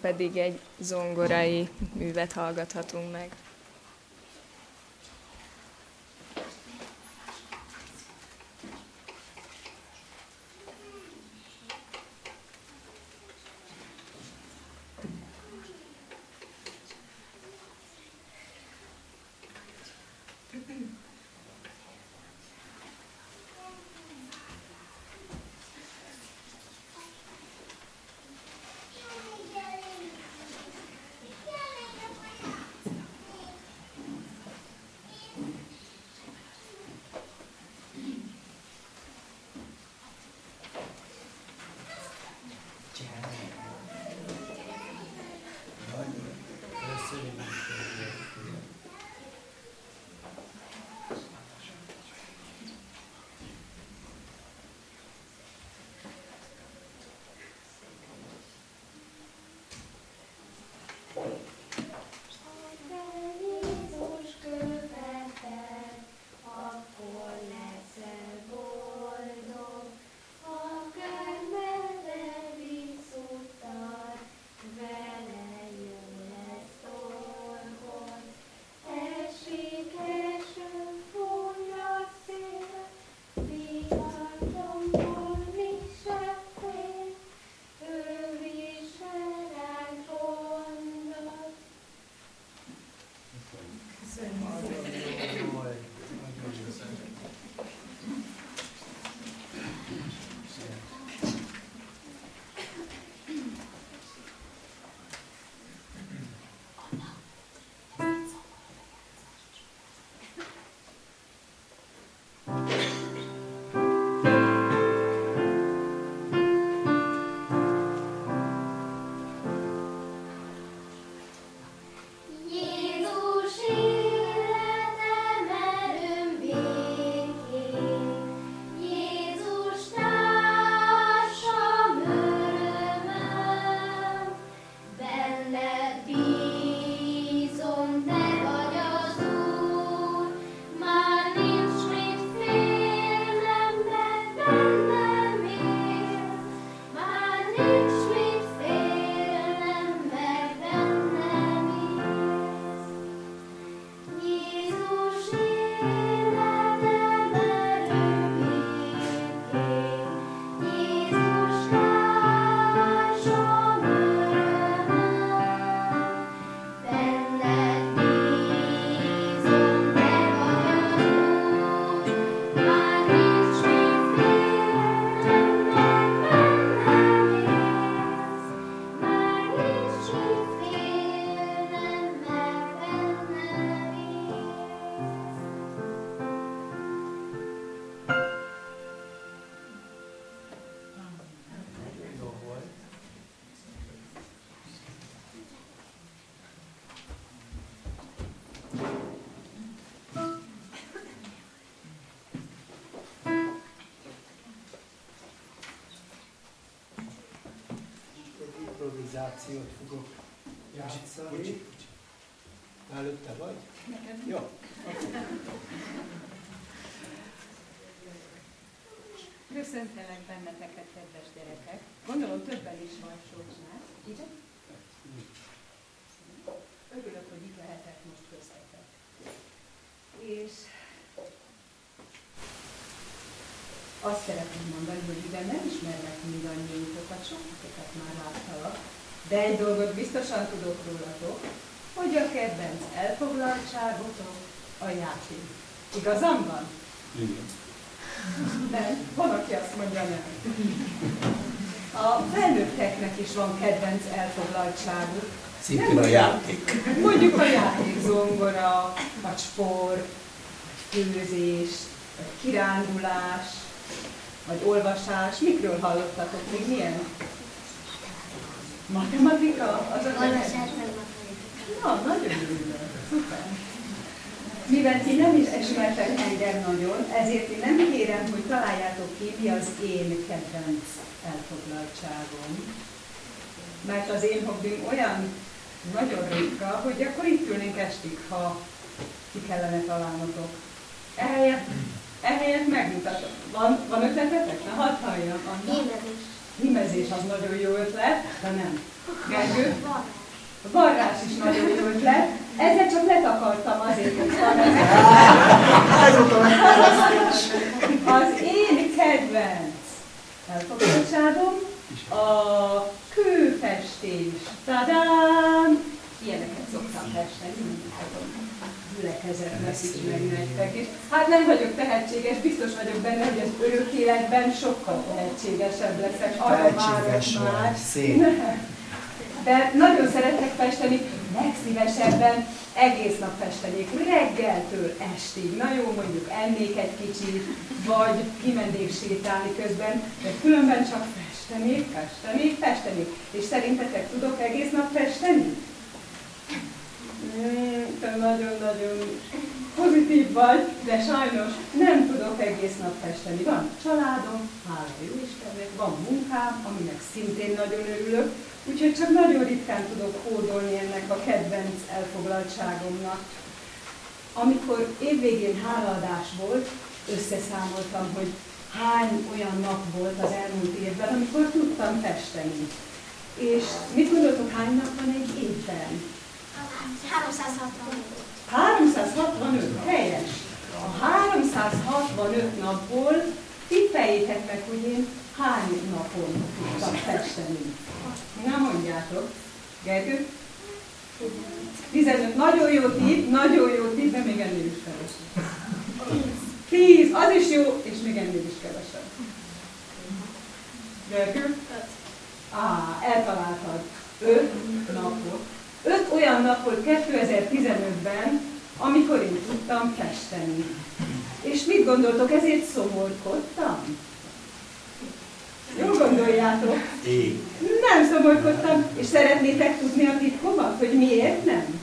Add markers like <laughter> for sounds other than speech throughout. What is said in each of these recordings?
pedig egy zongorai művet hallgathatunk meg. Improvizációt fogok játszani. Bocsi, bocsi. Előtte vagy? Nekem. Jó. Köszöntelek benneteket, kedves gyerekek. Gondolom többen is van Socsnál. Ide? Örülök, hogy itt lehetek most köztetek. És azt szeretném mondani, hogy igen, nem ismerlek mindannyiunkat, sokakat már láttalak, de egy dolgot biztosan tudok rólatok, hogy a kedvenc elfoglaltságotok a játék. Igazam van? Igen. Nem? Van, aki azt mondja nem. A felnőtteknek is van kedvenc elfoglaltságuk. Szintén a játék. Mondjuk a játék, zongora, vagy sport, vagy főzés, vagy kirándulás, vagy olvasás. Mikről hallottatok? Még milyen? Matematika? Az a. Na, nagyon örülök. Szuper. Mivel ti nem is ismertek engem nagyon, ezért én nem kérem, hogy találjátok ki, mi az én kedvenc elfoglaltságom. Mert az én hobbim olyan nagyon ritka, hogy akkor itt ülnénk estig, ha ki kellene találnotok. Ehelyett, ehelyett megmutatom. Van, van ötletetek? Na, hadd halljam. Anna. Hímezés. Hímezés az nagyon jó ötlet, de nem. Gergő? Varrás is nagyon jó ötlet. Ezzel csak letakartam azért, hogy Az én kedvenc elfogadottságom a kőfestés. Tadám! Ilyeneket szoktam festeni, mutatom gyülekezetnek ismeri nektek is. Hát nem vagyok tehetséges, biztos vagyok benne, hogy az örök életben sokkal tehetségesebb leszek. Arra várok már. Szép. <laughs> De nagyon szeretek festeni, legszívesebben egész nap festenék, reggeltől estig. Na jó, mondjuk ennék egy kicsit, vagy kimennék sétálni közben, de különben csak festenék, festenék, festenék. És szerintetek tudok egész nap festeni? Mm, nagyon-nagyon pozitív vagy, de sajnos nem tudok egész nap festeni. Van családom, hála jó Istennek, van munkám, aminek szintén nagyon örülök, úgyhogy csak nagyon ritkán tudok hódolni ennek a kedvenc elfoglaltságomnak. Amikor évvégén hálaadás volt, összeszámoltam, hogy hány olyan nap volt az elmúlt évben, amikor tudtam festeni. És mit gondoltok, hány nap van egy évben? 365. 365, helyes. A 365 napból tippeljétek meg, hogy én hány napon tudtam festeni. Na mondjátok. Gergő? 15. Nagyon jó tipp, nagyon jó tipp, de még ennél is kevesebb. 10, az is jó, és még ennél is kevesebb. Gergő? Á, eltaláltad. 5 napot. Öt olyan nap volt 2015-ben, amikor én tudtam festeni. És mit gondoltok, ezért szomorkodtam? Jól gondoljátok? Én. Nem szomorkodtam, és szeretnétek tudni a titkomat, hogy miért nem?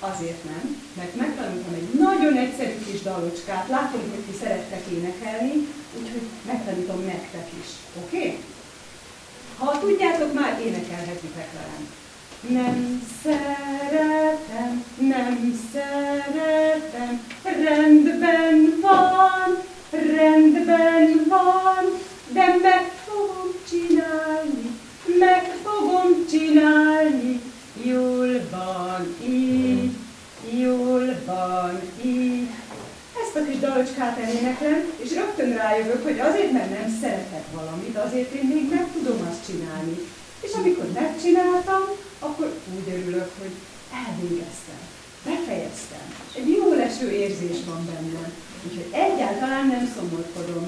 Azért nem, mert megtanultam egy nagyon egyszerű kis dalocskát. Látom, hogy ti szerettek énekelni, úgyhogy megtanítom nektek is. Oké? Okay? Ha tudjátok, már énekelhetitek velem. Nem szeretem, nem szeretem, rendben van, rendben van, de meg fogom csinálni, meg fogom csinálni, jól van így, jól van így. A kis dalocskát eléneklem, és rögtön rájövök, hogy azért, mert nem szeretek valamit, azért én még meg tudom azt csinálni. És amikor megcsináltam, akkor úgy örülök, hogy elvégeztem, befejeztem. Egy jó leső érzés van bennem. Úgyhogy egyáltalán nem szomorkodom.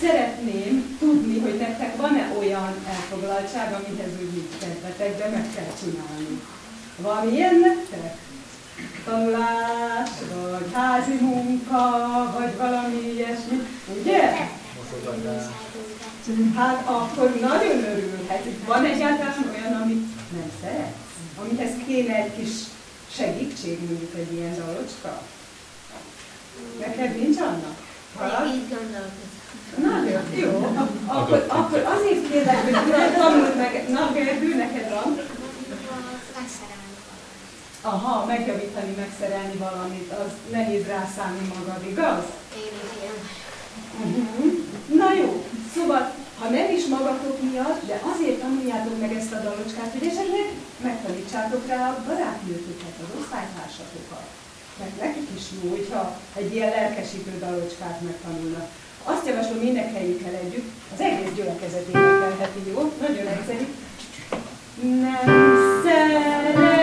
Szeretném tudni, hogy nektek van-e olyan elfoglaltság, amihez úgy így kedvetek, de meg kell csinálni. Van ilyen nektek? Tanulás, vagy házi munka, vagy valami ilyesmi, ugye? Hát akkor nagyon örülhetünk. Van egyáltalán olyan, amit nem szeretsz? Amihez kéne egy kis segítség, mondjuk egy ilyen dalocska? Neked nincs annak? Valami? Gondolkozom. Nagyon jó. Akkor, akkor azért kérlek, hogy tanuld meg. Na, Gergő, neked van? Aha, megjavítani, megszerelni valamit, az nehéz rászállni magad, igaz? Én is ilyen. Uh-huh. Na jó, szóval, ha nem is magatok miatt, de azért tanuljátok meg ezt a dalocskát, hogy esetleg megtanítsátok rá a barátnőtöket, az osztálytársatokat. Mert nekik is jó, hogyha egy ilyen lelkesítő dalocskát megtanulnak. Azt javaslom, énekeljük el együtt, az egész gyülekezet énekelheti, jó? Nagyon egyszerű. Nem szeretem,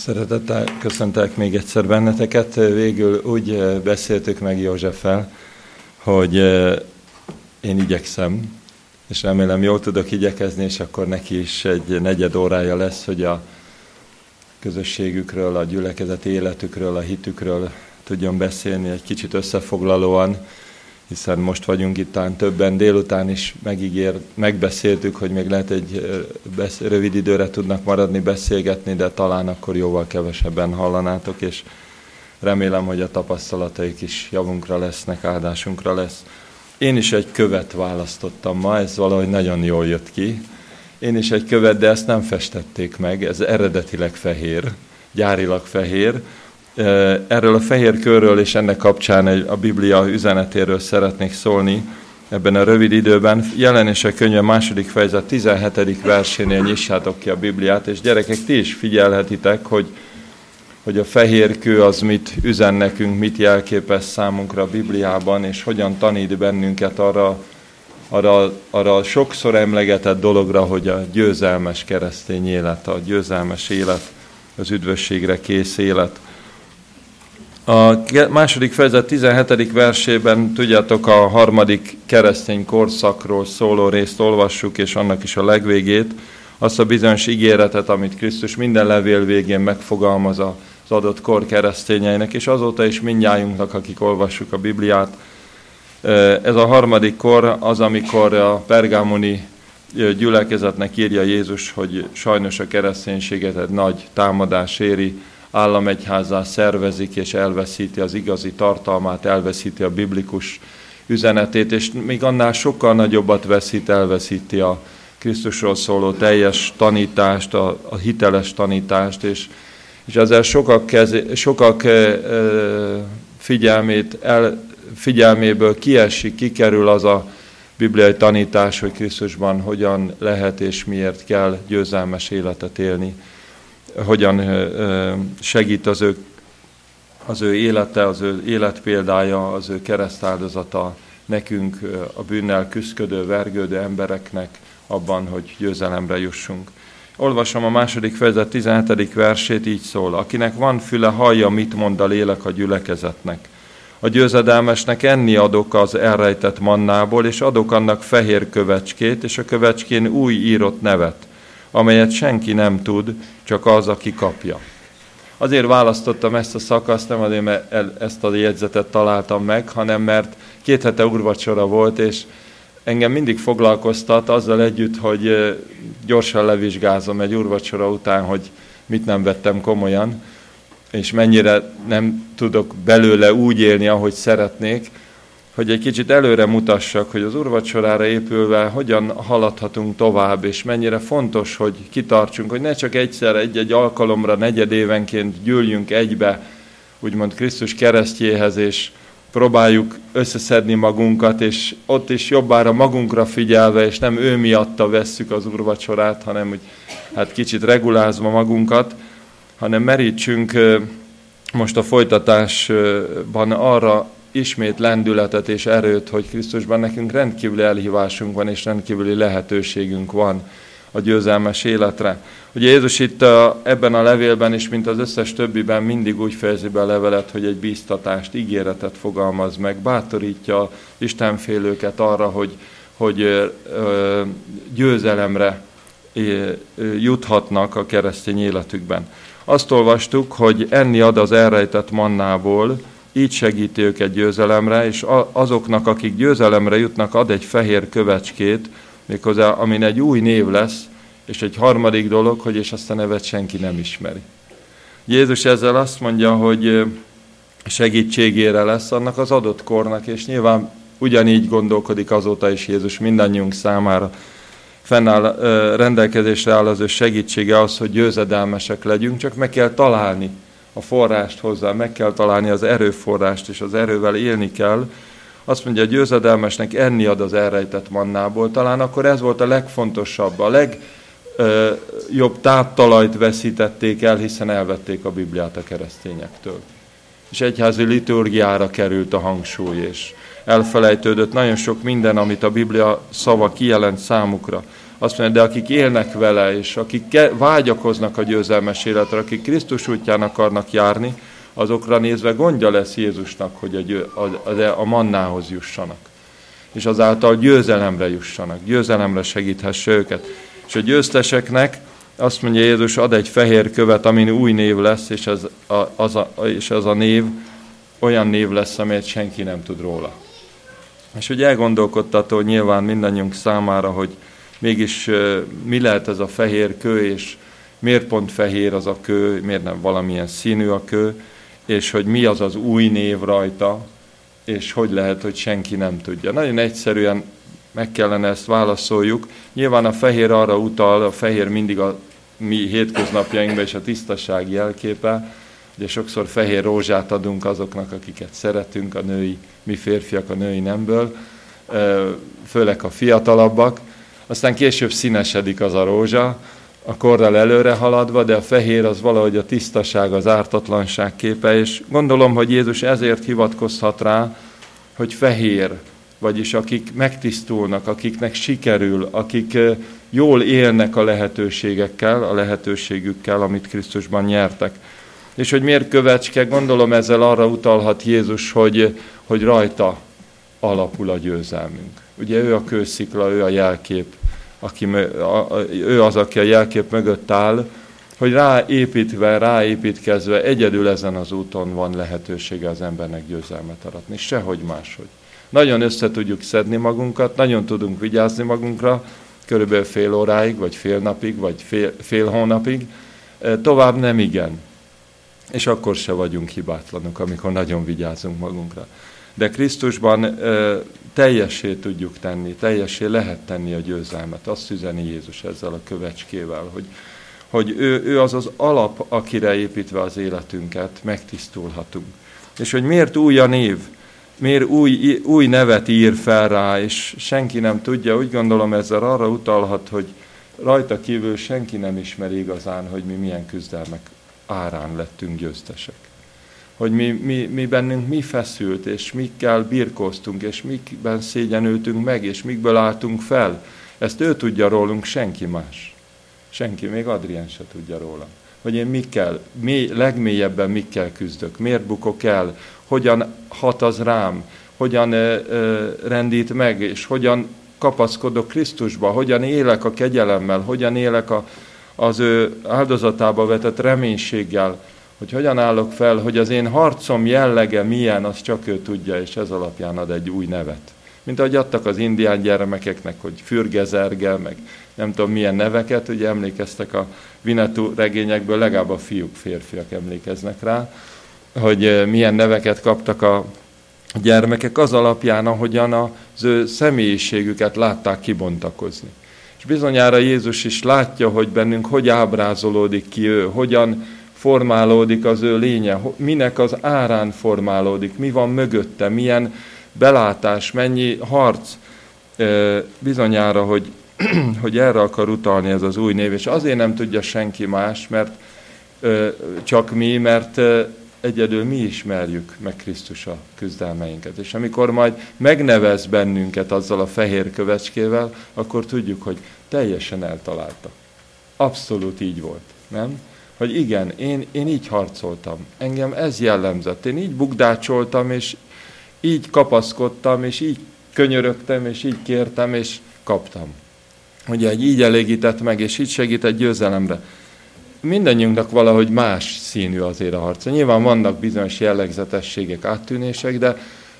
Szeretettel köszöntek még egyszer benneteket. Végül úgy eh, beszéltük meg Józseffel, hogy eh, én igyekszem, és remélem jól tudok igyekezni, és akkor neki is egy negyed órája lesz, hogy a közösségükről, a gyülekezeti életükről, a hitükről tudjon beszélni egy kicsit összefoglalóan, hiszen most vagyunk itt többen, délután is megígér, megbeszéltük, hogy még lehet egy besz, rövid időre tudnak maradni, beszélgetni, de talán akkor jóval kevesebben hallanátok, és remélem, hogy a tapasztalataik is javunkra lesznek, áldásunkra lesz. Én is egy követ választottam ma, ez valahogy nagyon jól jött ki. Én is egy követ, de ezt nem festették meg, ez eredetileg fehér, gyárilag fehér, Erről a fehér körről és ennek kapcsán egy, a Biblia üzenetéről szeretnék szólni ebben a rövid időben. Jelenések könyve második fejezet 17. versénél nyissátok ki a Bibliát, és gyerekek, ti is figyelhetitek, hogy, hogy a fehér kő az mit üzen nekünk, mit jelképez számunkra a Bibliában, és hogyan tanít bennünket arra, arra, arra sokszor emlegetett dologra, hogy a győzelmes keresztény élet, a győzelmes élet, az üdvösségre kész élet. A második fejezet 17. versében, tudjátok, a harmadik keresztény korszakról szóló részt olvassuk, és annak is a legvégét, azt a bizonyos ígéretet, amit Krisztus minden levél végén megfogalmaz az adott kor keresztényeinek, és azóta is mindjájunknak, akik olvassuk a Bibliát. Ez a harmadik kor az, amikor a pergámoni gyülekezetnek írja Jézus, hogy sajnos a kereszténységet egy nagy támadás éri, államegyházá szervezik, és elveszíti az igazi tartalmát, elveszíti a biblikus üzenetét, és még annál sokkal nagyobbat veszít, elveszíti a Krisztusról szóló teljes tanítást, a, a hiteles tanítást, és, és ezzel sokak, kezi, sokak e, figyelmét, el, figyelméből kiesik, kikerül az a bibliai tanítás, hogy Krisztusban hogyan lehet és miért kell győzelmes életet élni hogyan segít az ő, az ő élete, az ő életpéldája, az ő keresztáldozata nekünk, a bűnnel küzdködő, vergődő embereknek abban, hogy győzelemre jussunk. Olvasom a második fejezet 17. versét, így szól. Akinek van füle, hallja, mit mond a lélek a gyülekezetnek. A győzedelmesnek enni adok az elrejtett mannából, és adok annak fehér kövecskét, és a kövecskén új írott nevet, amelyet senki nem tud, csak az, aki kapja. Azért választottam ezt a szakaszt, nem azért, mert ezt a jegyzetet találtam meg, hanem mert két hete urvacsora volt, és engem mindig foglalkoztat azzal együtt, hogy gyorsan levizsgázom egy urvacsora után, hogy mit nem vettem komolyan, és mennyire nem tudok belőle úgy élni, ahogy szeretnék, hogy egy kicsit előre mutassak, hogy az urvacsorára épülve hogyan haladhatunk tovább, és mennyire fontos, hogy kitartsunk, hogy ne csak egyszer egy-egy alkalomra, negyed évenként gyűljünk egybe, úgymond Krisztus keresztjéhez, és próbáljuk összeszedni magunkat, és ott is jobbára magunkra figyelve, és nem ő miatta vesszük az urvacsorát, hanem hogy hát kicsit regulázva magunkat, hanem merítsünk most a folytatásban arra ismét lendületet és erőt, hogy Krisztusban nekünk rendkívüli elhívásunk van, és rendkívüli lehetőségünk van a győzelmes életre. Ugye Jézus itt a, ebben a levélben is, mint az összes többiben mindig úgy fejezi be a levelet, hogy egy bíztatást, ígéretet fogalmaz meg, bátorítja Istenfélőket arra, hogy, hogy győzelemre juthatnak a keresztény életükben. Azt olvastuk, hogy enni ad az elrejtett mannából, így segíti őket győzelemre, és azoknak, akik győzelemre jutnak, ad egy fehér kövecskét, méghozzá, amin egy új név lesz, és egy harmadik dolog, hogy és azt a nevet senki nem ismeri. Jézus ezzel azt mondja, hogy segítségére lesz annak az adott kornak, és nyilván ugyanígy gondolkodik azóta is Jézus mindannyiunk számára. Fennáll, rendelkezésre áll az ő segítsége az, hogy győzedelmesek legyünk, csak meg kell találni a forrást hozzá, meg kell találni az erőforrást, és az erővel élni kell. Azt mondja, a győzedelmesnek enni ad az elrejtett mannából. Talán akkor ez volt a legfontosabb, a legjobb táptalajt veszítették el, hiszen elvették a Bibliát a keresztényektől. És egyházi liturgiára került a hangsúly, és elfelejtődött nagyon sok minden, amit a Biblia szava kijelent számukra. Azt mondja, de akik élnek vele, és akik vágyakoznak a győzelmes életre, akik Krisztus útján akarnak járni, azokra nézve gondja lesz Jézusnak, hogy a, győ, a, a, a mannához jussanak. És azáltal győzelemre jussanak, győzelemre segíthesse őket. És a győzteseknek azt mondja Jézus, ad egy fehér követ, amin új név lesz, és ez a, az a, és ez a név olyan név lesz, amelyet senki nem tud róla. És hogy elgondolkodtató nyilván mindannyiunk számára, hogy mégis mi lehet ez a fehér kő, és miért pont fehér az a kő, miért nem valamilyen színű a kő, és hogy mi az az új név rajta, és hogy lehet, hogy senki nem tudja. Nagyon egyszerűen meg kellene ezt válaszoljuk. Nyilván a fehér arra utal, a fehér mindig a mi hétköznapjainkban és a tisztaság jelképe, Ugye sokszor fehér rózsát adunk azoknak, akiket szeretünk, a női, mi férfiak a női nemből, főleg a fiatalabbak. Aztán később színesedik az a rózsa, a korral előre haladva, de a fehér az valahogy a tisztaság, az ártatlanság képe, és gondolom, hogy Jézus ezért hivatkozhat rá, hogy fehér, vagyis akik megtisztulnak, akiknek sikerül, akik jól élnek a lehetőségekkel, a lehetőségükkel, amit Krisztusban nyertek. És hogy miért kövecske, gondolom ezzel arra utalhat Jézus, hogy, hogy rajta alapul a győzelmünk. Ugye ő a kőszikla, ő a jelkép, aki, ő az, aki a jelkép mögött áll, hogy ráépítve, ráépítkezve egyedül ezen az úton van lehetősége az embernek győzelmet aratni, sehogy máshogy. Nagyon össze tudjuk szedni magunkat, nagyon tudunk vigyázni magunkra, körülbelül fél óráig, vagy fél napig, vagy fél, fél hónapig, tovább nem igen és akkor se vagyunk hibátlanok, amikor nagyon vigyázunk magunkra. De Krisztusban teljessé tudjuk tenni, teljessé lehet tenni a győzelmet. Azt üzeni Jézus ezzel a kövecskével, hogy, hogy ő, ő az az alap, akire építve az életünket megtisztulhatunk. És hogy miért új a név, miért új, új nevet ír fel rá, és senki nem tudja, úgy gondolom ezzel arra utalhat, hogy rajta kívül senki nem ismeri igazán, hogy mi milyen küzdelmek árán lettünk győztesek. Hogy mi, mi, mi bennünk mi feszült, és mikkel birkóztunk, és mikben szégyenültünk meg, és mikből álltunk fel. Ezt ő tudja rólunk, senki más. Senki, még Adrien se tudja róla. Hogy én mikkel, mély, legmélyebben mikkel küzdök, miért bukok el, hogyan hat az rám, hogyan ö, ö, rendít meg, és hogyan kapaszkodok Krisztusba, hogyan élek a kegyelemmel, hogyan élek a, az ő áldozatába vetett reménységgel, hogy hogyan állok fel, hogy az én harcom jellege milyen, azt csak ő tudja, és ez alapján ad egy új nevet. Mint ahogy adtak az indián gyermekeknek, hogy fürgezergel, meg nem tudom milyen neveket, ugye emlékeztek a Vinetú regényekből, legalább a fiúk, férfiak emlékeznek rá, hogy eh, milyen neveket kaptak a gyermekek az alapján, ahogyan az ő személyiségüket látták kibontakozni. És bizonyára Jézus is látja, hogy bennünk hogy ábrázolódik ki ő, hogyan formálódik az ő lénye, minek az árán formálódik, mi van mögötte, milyen belátás, mennyi harc. Bizonyára, hogy, <clears throat> hogy erre akar utalni ez az új név, és azért nem tudja senki más, mert csak mi, mert egyedül mi ismerjük meg Krisztus a küzdelmeinket. És amikor majd megnevez bennünket azzal a fehér kövecskével, akkor tudjuk, hogy teljesen eltalálta. Abszolút így volt, nem? Hogy igen, én, én így harcoltam, engem ez jellemzett, én így bukdácsoltam, és így kapaszkodtam, és így könyörögtem, és így kértem, és kaptam. Ugye, így elégített meg, és így segített győzelemre mindannyiunknak valahogy más színű azért a harca. Nyilván vannak bizonyos jellegzetességek, áttűnések, de,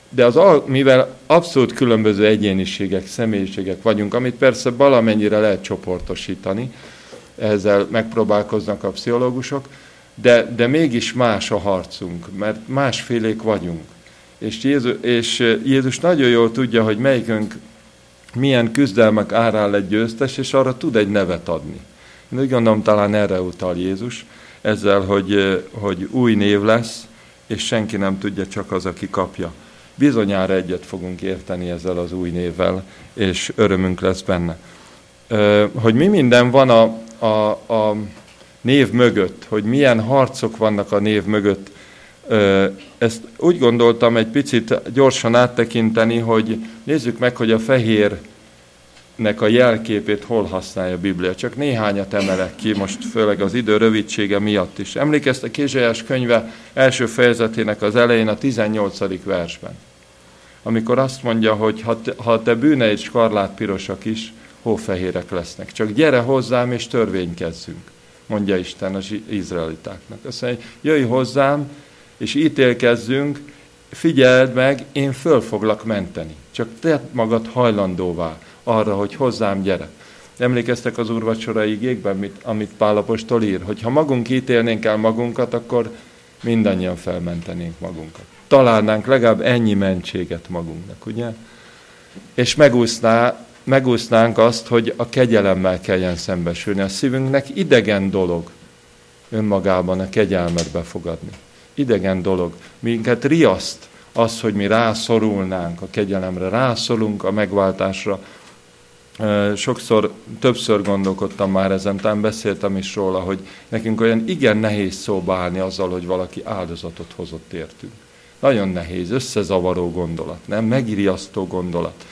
de az, mivel abszolút különböző egyéniségek, személyiségek vagyunk, amit persze valamennyire lehet csoportosítani, ezzel megpróbálkoznak a pszichológusok, de, de mégis más a harcunk, mert másfélék vagyunk. És Jézus, és Jézus nagyon jól tudja, hogy melyikünk milyen küzdelmek árán lett győztes, és arra tud egy nevet adni. Én úgy gondolom, talán erre utal Jézus, ezzel, hogy, hogy új név lesz, és senki nem tudja, csak az, aki kapja. Bizonyára egyet fogunk érteni ezzel az új névvel, és örömünk lesz benne. Hogy mi minden van a, a, a név mögött, hogy milyen harcok vannak a név mögött, ezt úgy gondoltam egy picit gyorsan áttekinteni, hogy nézzük meg, hogy a fehér nek a jelképét hol használja a Biblia. Csak néhányat emelek ki, most főleg az idő rövidsége miatt is. Emlékeztek Kézselyes könyve első fejezetének az elején a 18. versben. Amikor azt mondja, hogy ha te, ha te bűneid skarlát pirosak is, hófehérek lesznek. Csak gyere hozzám és törvénykezzünk, mondja Isten az izraelitáknak. Azt mondja, jöjj hozzám és ítélkezzünk, figyeld meg, én föl foglak menteni. Csak te magad hajlandóvá arra, hogy hozzám gyere. Emlékeztek az úrvacsora igékben, mit, amit Pálapostól ír, hogy ha magunk ítélnénk el magunkat, akkor mindannyian felmentenénk magunkat. Találnánk legalább ennyi mentséget magunknak, ugye? És megúszná, megúsznánk azt, hogy a kegyelemmel kelljen szembesülni. A szívünknek idegen dolog önmagában a kegyelmet befogadni. Idegen dolog. Minket riaszt az, hogy mi rászorulnánk a kegyelemre, rászorulunk a megváltásra, sokszor, többször gondolkodtam már ezen, talán beszéltem is róla, hogy nekünk olyan igen nehéz szóba állni azzal, hogy valaki áldozatot hozott értünk. Nagyon nehéz, összezavaró gondolat, nem? Megiriasztó gondolat.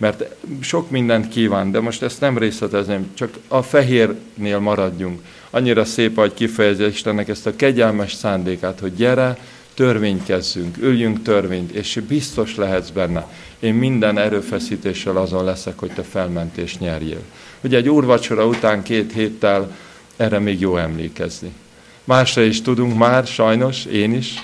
Mert sok mindent kíván, de most ezt nem részletezném, csak a fehérnél maradjunk. Annyira szép, hogy kifejezi Istennek ezt a kegyelmes szándékát, hogy gyere, törvénykezzünk, üljünk törvényt, és biztos lehetsz benne. Én minden erőfeszítéssel azon leszek, hogy te felmentést nyerjél. Ugye egy úrvacsora után két héttel erre még jó emlékezni. Másra is tudunk már, sajnos, én is,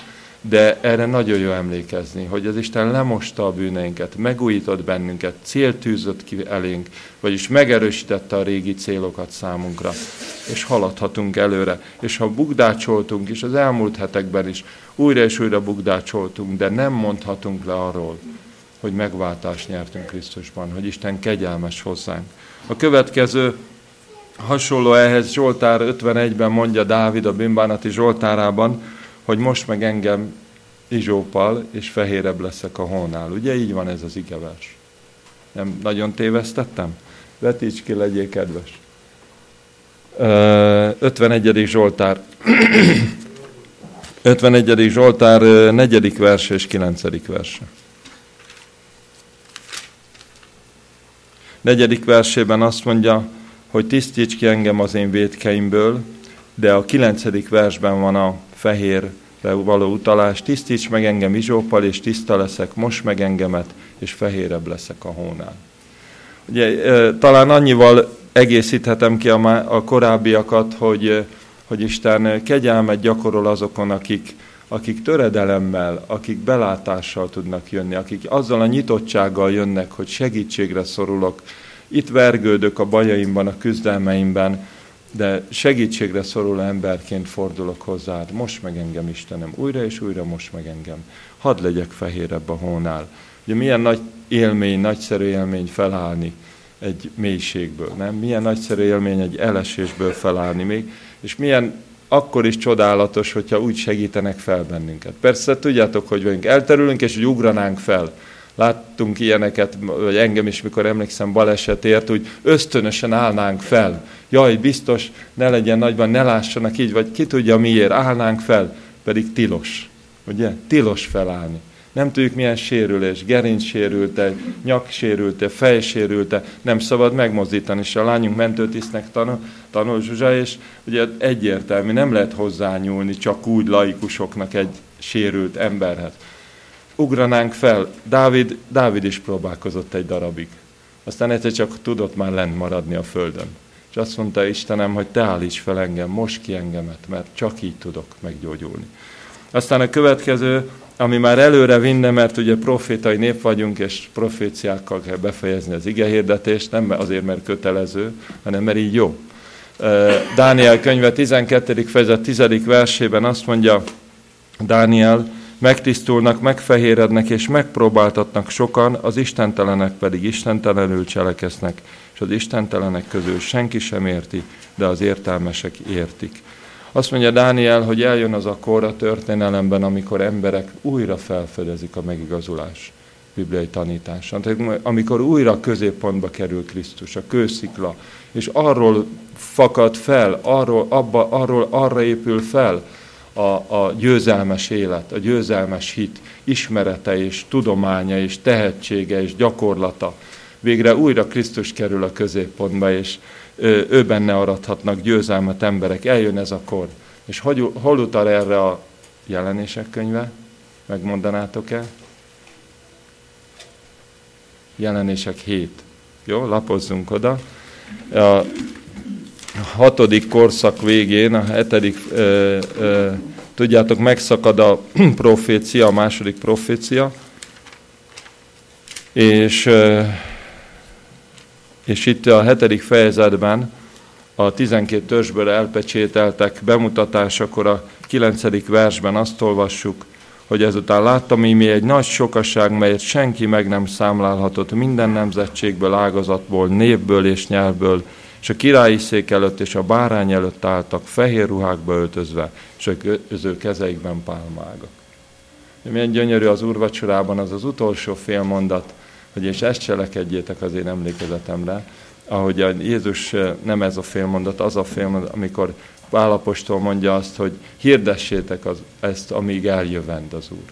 de erre nagyon jó emlékezni, hogy az Isten lemosta a bűneinket, megújított bennünket, célt tűzött ki elénk, vagyis megerősítette a régi célokat számunkra, és haladhatunk előre. És ha bugdácsoltunk, és az elmúlt hetekben is újra és újra bugdácsoltunk, de nem mondhatunk le arról, hogy megváltást nyertünk Krisztusban, hogy Isten kegyelmes hozzánk. A következő hasonló ehhez Zsoltár 51-ben mondja Dávid a bűnbánati Zsoltárában, hogy most meg engem izsópal, és fehérebb leszek a hónál. Ugye így van ez az igevers? Nem nagyon tévesztettem? Vetíts ki, legyél kedves. 51. Zsoltár. <clears throat> 51. Zsoltár 4. verse és 9. verse. Negyedik versében azt mondja, hogy tisztíts ki engem az én védkeimből, de a kilencedik versben van a fehérre való utalás, tisztíts meg engem izsóppal, és tiszta leszek, most meg engemet, és fehérebb leszek a hónál. Ugye, talán annyival egészíthetem ki a korábbiakat, hogy, hogy Isten kegyelmet gyakorol azokon, akik, akik töredelemmel, akik belátással tudnak jönni, akik azzal a nyitottsággal jönnek, hogy segítségre szorulok, itt vergődök a bajaimban, a küzdelmeimben, de segítségre szoruló emberként fordulok hozzád. Most meg engem, Istenem, újra és újra most meg engem. Hadd legyek fehérebb a hónál. Ugye milyen nagy élmény, nagyszerű élmény felállni egy mélységből, nem? Milyen nagyszerű élmény egy elesésből felállni még, és milyen akkor is csodálatos, hogyha úgy segítenek fel bennünket. Persze tudjátok, hogy vagyunk, elterülünk, és hogy ugranánk fel. Láttunk ilyeneket, vagy engem is, mikor emlékszem balesetért, úgy ösztönösen állnánk fel. Jaj, biztos, ne legyen nagyban, ne lássanak így, vagy ki tudja miért, állnánk fel, pedig tilos. Ugye? Tilos felállni. Nem tudjuk milyen sérülés, gerinc sérülte, nyak sérülte, fej sérülte, nem szabad megmozdítani. És a lányunk mentőtisztnek tanul, tanul Zsuzsa, és ugye egyértelmű, nem lehet hozzányúlni csak úgy laikusoknak egy sérült emberhez ugranánk fel. Dávid, Dávid is próbálkozott egy darabig. Aztán egyszer csak tudott már lent maradni a földön. És azt mondta Istenem, hogy te állíts fel engem, most ki engemet, mert csak így tudok meggyógyulni. Aztán a következő, ami már előre vinne, mert ugye profétai nép vagyunk, és proféciákkal kell befejezni az igehirdetést, nem azért, mert kötelező, hanem mert így jó. Dániel könyve 12. fejezet 10. versében azt mondja Dániel, megtisztulnak, megfehérednek és megpróbáltatnak sokan, az istentelenek pedig istentelenül cselekesznek, és az istentelenek közül senki sem érti, de az értelmesek értik. Azt mondja Dániel, hogy eljön az a kor a történelemben, amikor emberek újra felfedezik a megigazulás bibliai tanítása. Tehát amikor újra középpontba kerül Krisztus, a kőszikla, és arról fakad fel, arról, abba, arról arra épül fel, a, a győzelmes élet, a győzelmes hit ismerete és tudománya és tehetsége és gyakorlata. végre újra Krisztus kerül a középpontba, és ő benne arathatnak győzelmet emberek. Eljön ez a kor. És hogy, hol utal erre a jelenések könyve? Megmondanátok-e? Jelenések 7. Jó, lapozzunk oda. A hatodik korszak végén, a hetedik, ö, ö, tudjátok, megszakad a <clears throat> profécia, a második profécia, és, ö, és itt a hetedik fejezetben a 12 törzsből elpecsételtek bemutatásakor a kilencedik versben azt olvassuk, hogy ezután láttam, mi egy nagy sokaság, melyet senki meg nem számlálhatott minden nemzetségből, ágazatból, névből és nyelvből, és a királyi szék előtt és a bárány előtt álltak fehér ruhákba öltözve, és az ő kezeikben pálmágak. Milyen gyönyörű az úrvacsorában az az utolsó fél mondat, hogy és ezt cselekedjétek az én emlékezetemre, ahogy Jézus nem ez a félmondat, az a félmondat, amikor Pálapostól mondja azt, hogy hirdessétek az, ezt, amíg eljövend az Úr.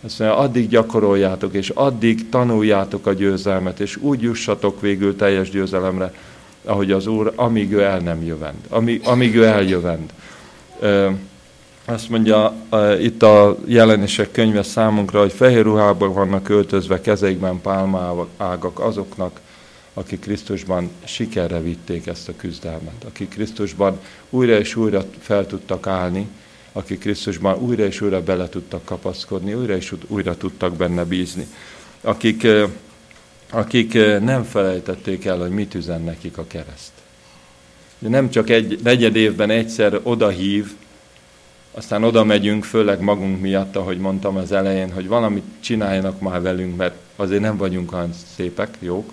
Azt mondja, addig gyakoroljátok, és addig tanuljátok a győzelmet, és úgy jussatok végül teljes győzelemre, ahogy az Úr, amíg ő el nem jövend. Amíg, amíg ő eljövend. Azt mondja itt a jelenések könyve számunkra, hogy fehér ruhában vannak öltözve, kezeikben pálmágak azoknak, akik Krisztusban sikerre vitték ezt a küzdelmet, akik Krisztusban újra és újra fel tudtak állni, akik Krisztusban újra és újra bele tudtak kapaszkodni, újra és újra tudtak benne bízni, akik, akik nem felejtették el, hogy mit üzen nekik a kereszt. Nem csak egy negyed évben egyszer oda hív, aztán oda megyünk, főleg magunk miatt, ahogy mondtam az elején, hogy valamit csináljanak már velünk, mert azért nem vagyunk olyan szépek, jók,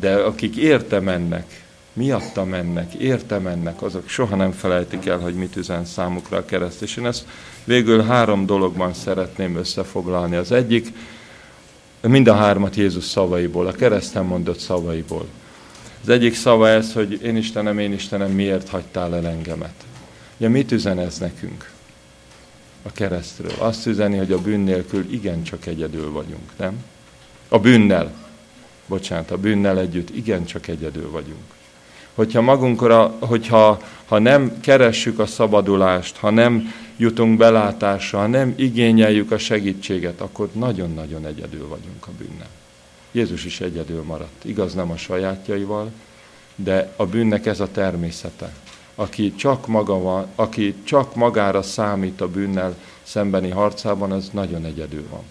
de akik érte mennek, miatta mennek, érte mennek, azok soha nem felejtik el, hogy mit üzen számukra a kereszt. És én ezt végül három dologban szeretném összefoglalni. Az egyik, mind a hármat Jézus szavaiból, a kereszten mondott szavaiból. Az egyik szava ez, hogy én Istenem, én Istenem, miért hagytál el engemet? Ugye mit üzen ez nekünk a keresztről? Azt üzeni, hogy a bűn nélkül igencsak egyedül vagyunk, nem? A bűnnel bocsánat, a bűnnel együtt igencsak egyedül vagyunk. Hogyha magunkra, hogyha ha nem keressük a szabadulást, ha nem jutunk belátásra, ha nem igényeljük a segítséget, akkor nagyon-nagyon egyedül vagyunk a bűnnel. Jézus is egyedül maradt. Igaz, nem a sajátjaival, de a bűnnek ez a természete. Aki csak, maga van, aki csak magára számít a bűnnel szembeni harcában, az nagyon egyedül van.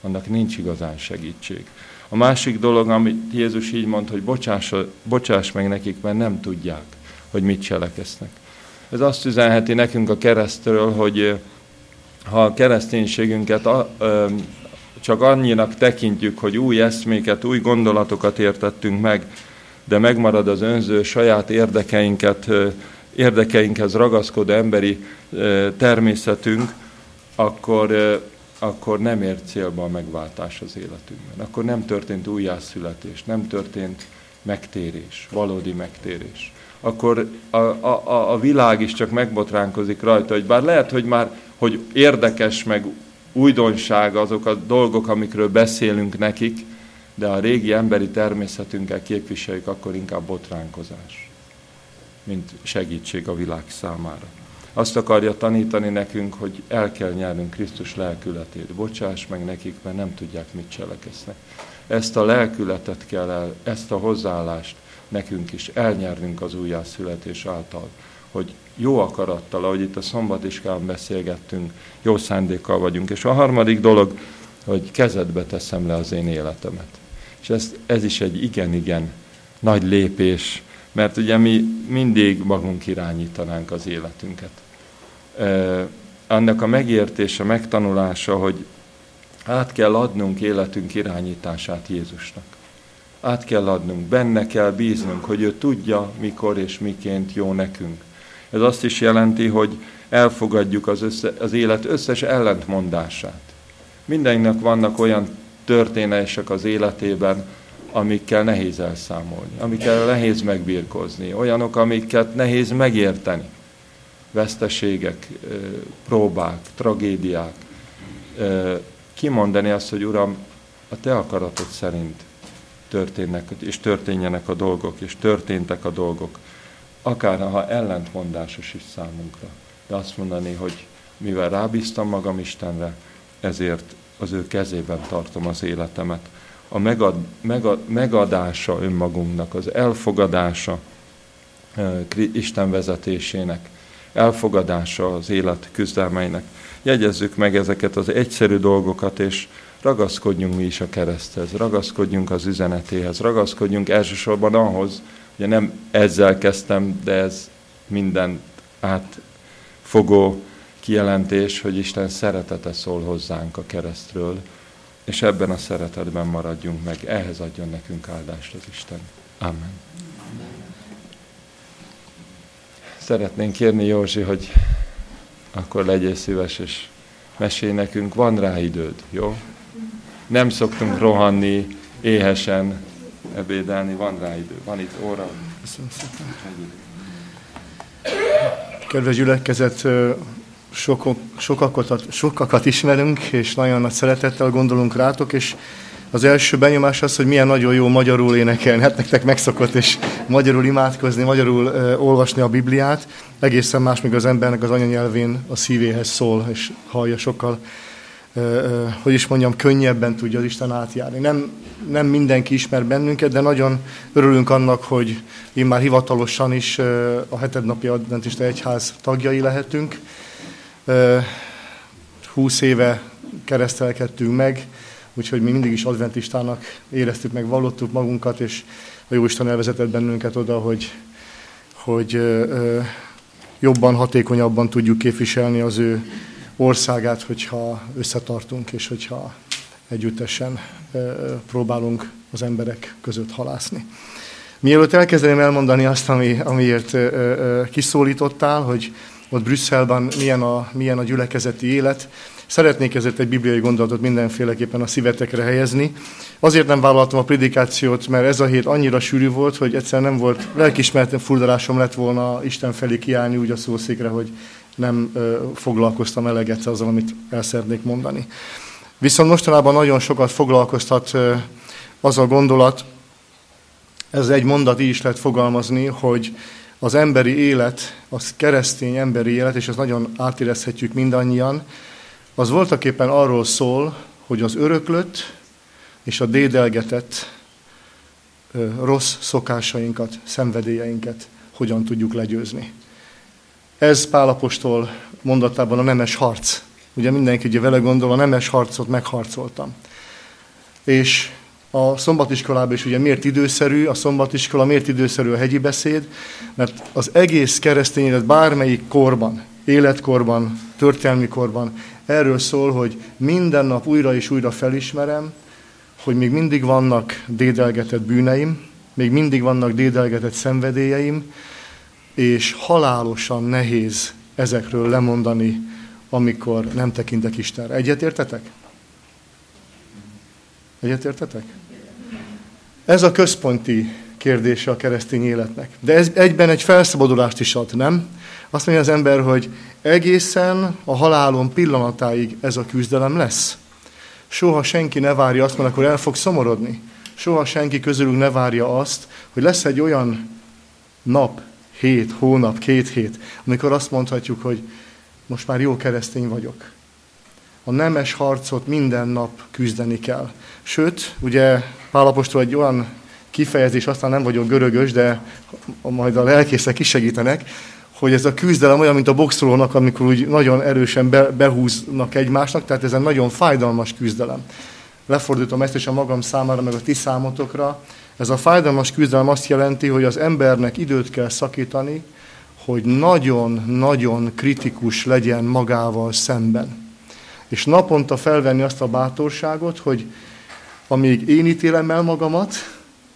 Annak nincs igazán segítség. A másik dolog, amit Jézus így mond, hogy bocsáss, bocsáss meg nekik, mert nem tudják, hogy mit cselekeznek. Ez azt üzenheti nekünk a keresztről, hogy ha a kereszténységünket csak annyinak tekintjük, hogy új eszméket, új gondolatokat értettünk meg, de megmarad az önző saját érdekeinket, érdekeinkhez ragaszkodó emberi természetünk, akkor akkor nem ért célba a megváltás az életünkben. Akkor nem történt újjászületés, nem történt megtérés, valódi megtérés. Akkor a, a, a világ is csak megbotránkozik rajta, hogy bár lehet, hogy már hogy érdekes, meg újdonság azok a dolgok, amikről beszélünk nekik, de a régi emberi természetünkkel képviseljük, akkor inkább botránkozás, mint segítség a világ számára. Azt akarja tanítani nekünk, hogy el kell nyernünk Krisztus lelkületét. Bocsáss meg nekik, mert nem tudják, mit cselekeznek. Ezt a lelkületet kell el, ezt a hozzáállást nekünk is elnyernünk az újjászületés által, hogy jó akarattal, ahogy itt a szombatiskán beszélgettünk, jó szándékkal vagyunk. És a harmadik dolog, hogy kezedbe teszem le az én életemet. És ez, ez is egy igen-igen nagy lépés, mert ugye mi mindig magunk irányítanánk az életünket. Annak a megértése, megtanulása, hogy át kell adnunk életünk irányítását Jézusnak. Át kell adnunk, benne kell bíznunk, hogy ő tudja, mikor és miként jó nekünk. Ez azt is jelenti, hogy elfogadjuk az, össze, az élet összes ellentmondását. Mindenkinek vannak olyan történések az életében, amikkel nehéz elszámolni, amikkel nehéz megbírkozni, olyanok, amiket nehéz megérteni. Veszteségek, próbák, tragédiák. Kimondani azt, hogy Uram, a te akaratod szerint történnek, és történjenek a dolgok, és történtek a dolgok, akár ha ellentmondásos is számunkra. De azt mondani, hogy mivel rábíztam magam Istenre, ezért az ő kezében tartom az életemet. A megad, megad, megadása önmagunknak, az elfogadása Isten vezetésének, elfogadása az élet küzdelmeinek. Jegyezzük meg ezeket az egyszerű dolgokat, és ragaszkodjunk mi is a kereszthez, ragaszkodjunk az üzenetéhez, ragaszkodjunk elsősorban ahhoz, ugye nem ezzel kezdtem, de ez minden átfogó kijelentés, hogy Isten szeretete szól hozzánk a keresztről, és ebben a szeretetben maradjunk meg. Ehhez adjon nekünk áldást az Isten. Amen. Szeretnénk kérni Józsi, hogy akkor legyél szíves, és mesélj nekünk, van rá időd, jó? Nem szoktunk rohanni, éhesen ebédelni, van rá idő, van itt óra. Köszönöm szépen. Kedves gyülekezet, sokok, sokakat, sokakat ismerünk, és nagyon nagy szeretettel gondolunk rátok, és az első benyomás az, hogy milyen nagyon jó magyarul énekelni. Hát nektek megszokott, és magyarul imádkozni, magyarul uh, olvasni a Bibliát. Egészen más, míg az embernek az anyanyelvén a szívéhez szól, és hallja sokkal, uh, uh, hogy is mondjam, könnyebben tudja az Isten átjárni. Nem, nem mindenki ismer bennünket, de nagyon örülünk annak, hogy én már hivatalosan is uh, a hetednapi adventista egyház tagjai lehetünk. 20 éve keresztelkedtünk meg, úgyhogy mi mindig is adventistának éreztük meg, vallottuk magunkat, és a Jóisten elvezetett bennünket oda, hogy, hogy jobban, hatékonyabban tudjuk képviselni az ő országát, hogyha összetartunk, és hogyha együttesen próbálunk az emberek között halászni. Mielőtt elkezdeném elmondani azt, ami, amiért kiszólítottál, hogy ott Brüsszelben milyen a, milyen a gyülekezeti élet, Szeretnék ezért egy bibliai gondolatot mindenféleképpen a szívetekre helyezni. Azért nem vállaltam a predikációt, mert ez a hét annyira sűrű volt, hogy egyszer nem volt lelkismertem furdalásom lett volna Isten felé kiállni úgy a szószékre, hogy nem ö, foglalkoztam eleget azzal, amit el szeretnék mondani. Viszont mostanában nagyon sokat foglalkoztat ö, az a gondolat, ez egy mondat így is lehet fogalmazni, hogy az emberi élet, az keresztény emberi élet, és ezt nagyon átérezhetjük mindannyian, az voltak éppen arról szól, hogy az öröklött és a dédelgetett rossz szokásainkat, szenvedélyeinket hogyan tudjuk legyőzni. Ez Pálapostól mondatában a nemes harc. Ugye mindenki ugye vele gondol, a nemes harcot megharcoltam. És a szombatiskolában is ugye miért időszerű, a szombatiskola miért időszerű a hegyi beszéd, mert az egész keresztény élet bármelyik korban, életkorban, történelmi korban erről szól, hogy minden nap újra és újra felismerem, hogy még mindig vannak dédelgetett bűneim, még mindig vannak dédelgetett szenvedélyeim, és halálosan nehéz ezekről lemondani, amikor nem tekintek Istenre. Egyetértetek? Egyetértetek? Ez a központi kérdése a keresztény életnek. De ez egyben egy felszabadulást is ad, nem? Azt mondja az ember, hogy egészen a halálom pillanatáig ez a küzdelem lesz. Soha senki ne várja azt, mert akkor el fog szomorodni. Soha senki közülünk ne várja azt, hogy lesz egy olyan nap, hét, hónap, két hét, amikor azt mondhatjuk, hogy most már jó keresztény vagyok. A nemes harcot minden nap küzdeni kell. Sőt, ugye Pálapostól egy olyan kifejezés, aztán nem vagyok görögös, de majd a lelkészek is segítenek, hogy ez a küzdelem olyan, mint a boxolónak, amikor úgy nagyon erősen be, behúznak egymásnak, tehát ez egy nagyon fájdalmas küzdelem. Lefordítom ezt is a magam számára, meg a ti számotokra. Ez a fájdalmas küzdelem azt jelenti, hogy az embernek időt kell szakítani, hogy nagyon-nagyon kritikus legyen magával szemben. És naponta felvenni azt a bátorságot, hogy amíg én ítélem el magamat,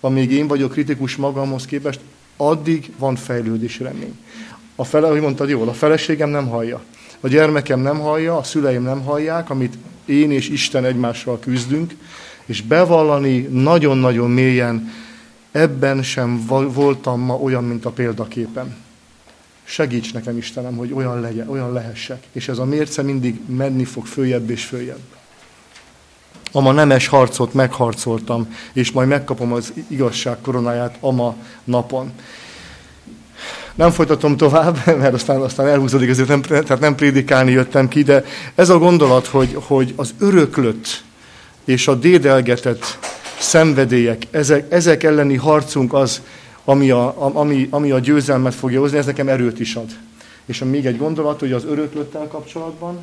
amíg én vagyok kritikus magamhoz képest, addig van fejlődés remény. A fele, hogy mondtad jól, a feleségem nem hallja. A gyermekem nem hallja, a szüleim nem hallják, amit én és Isten egymással küzdünk, és bevallani nagyon-nagyon mélyen, ebben sem voltam ma olyan, mint a példaképem. Segíts nekem, Istenem, hogy olyan legyen, olyan lehessek. És ez a mérce mindig menni fog följebb és följebb. ama nemes harcot megharcoltam, és majd megkapom az igazság koronáját ama napon. Nem folytatom tovább, <laughs> mert aztán, aztán elhúzódik, ezért nem, tehát nem prédikálni jöttem ki, de ez a gondolat, hogy, hogy az öröklött és a dédelgetett szenvedélyek, ezek, ezek elleni harcunk az, ami a, ami, ami a győzelmet fogja hozni, ez nekem erőt is ad. És még egy gondolat, hogy az öröklöttel kapcsolatban,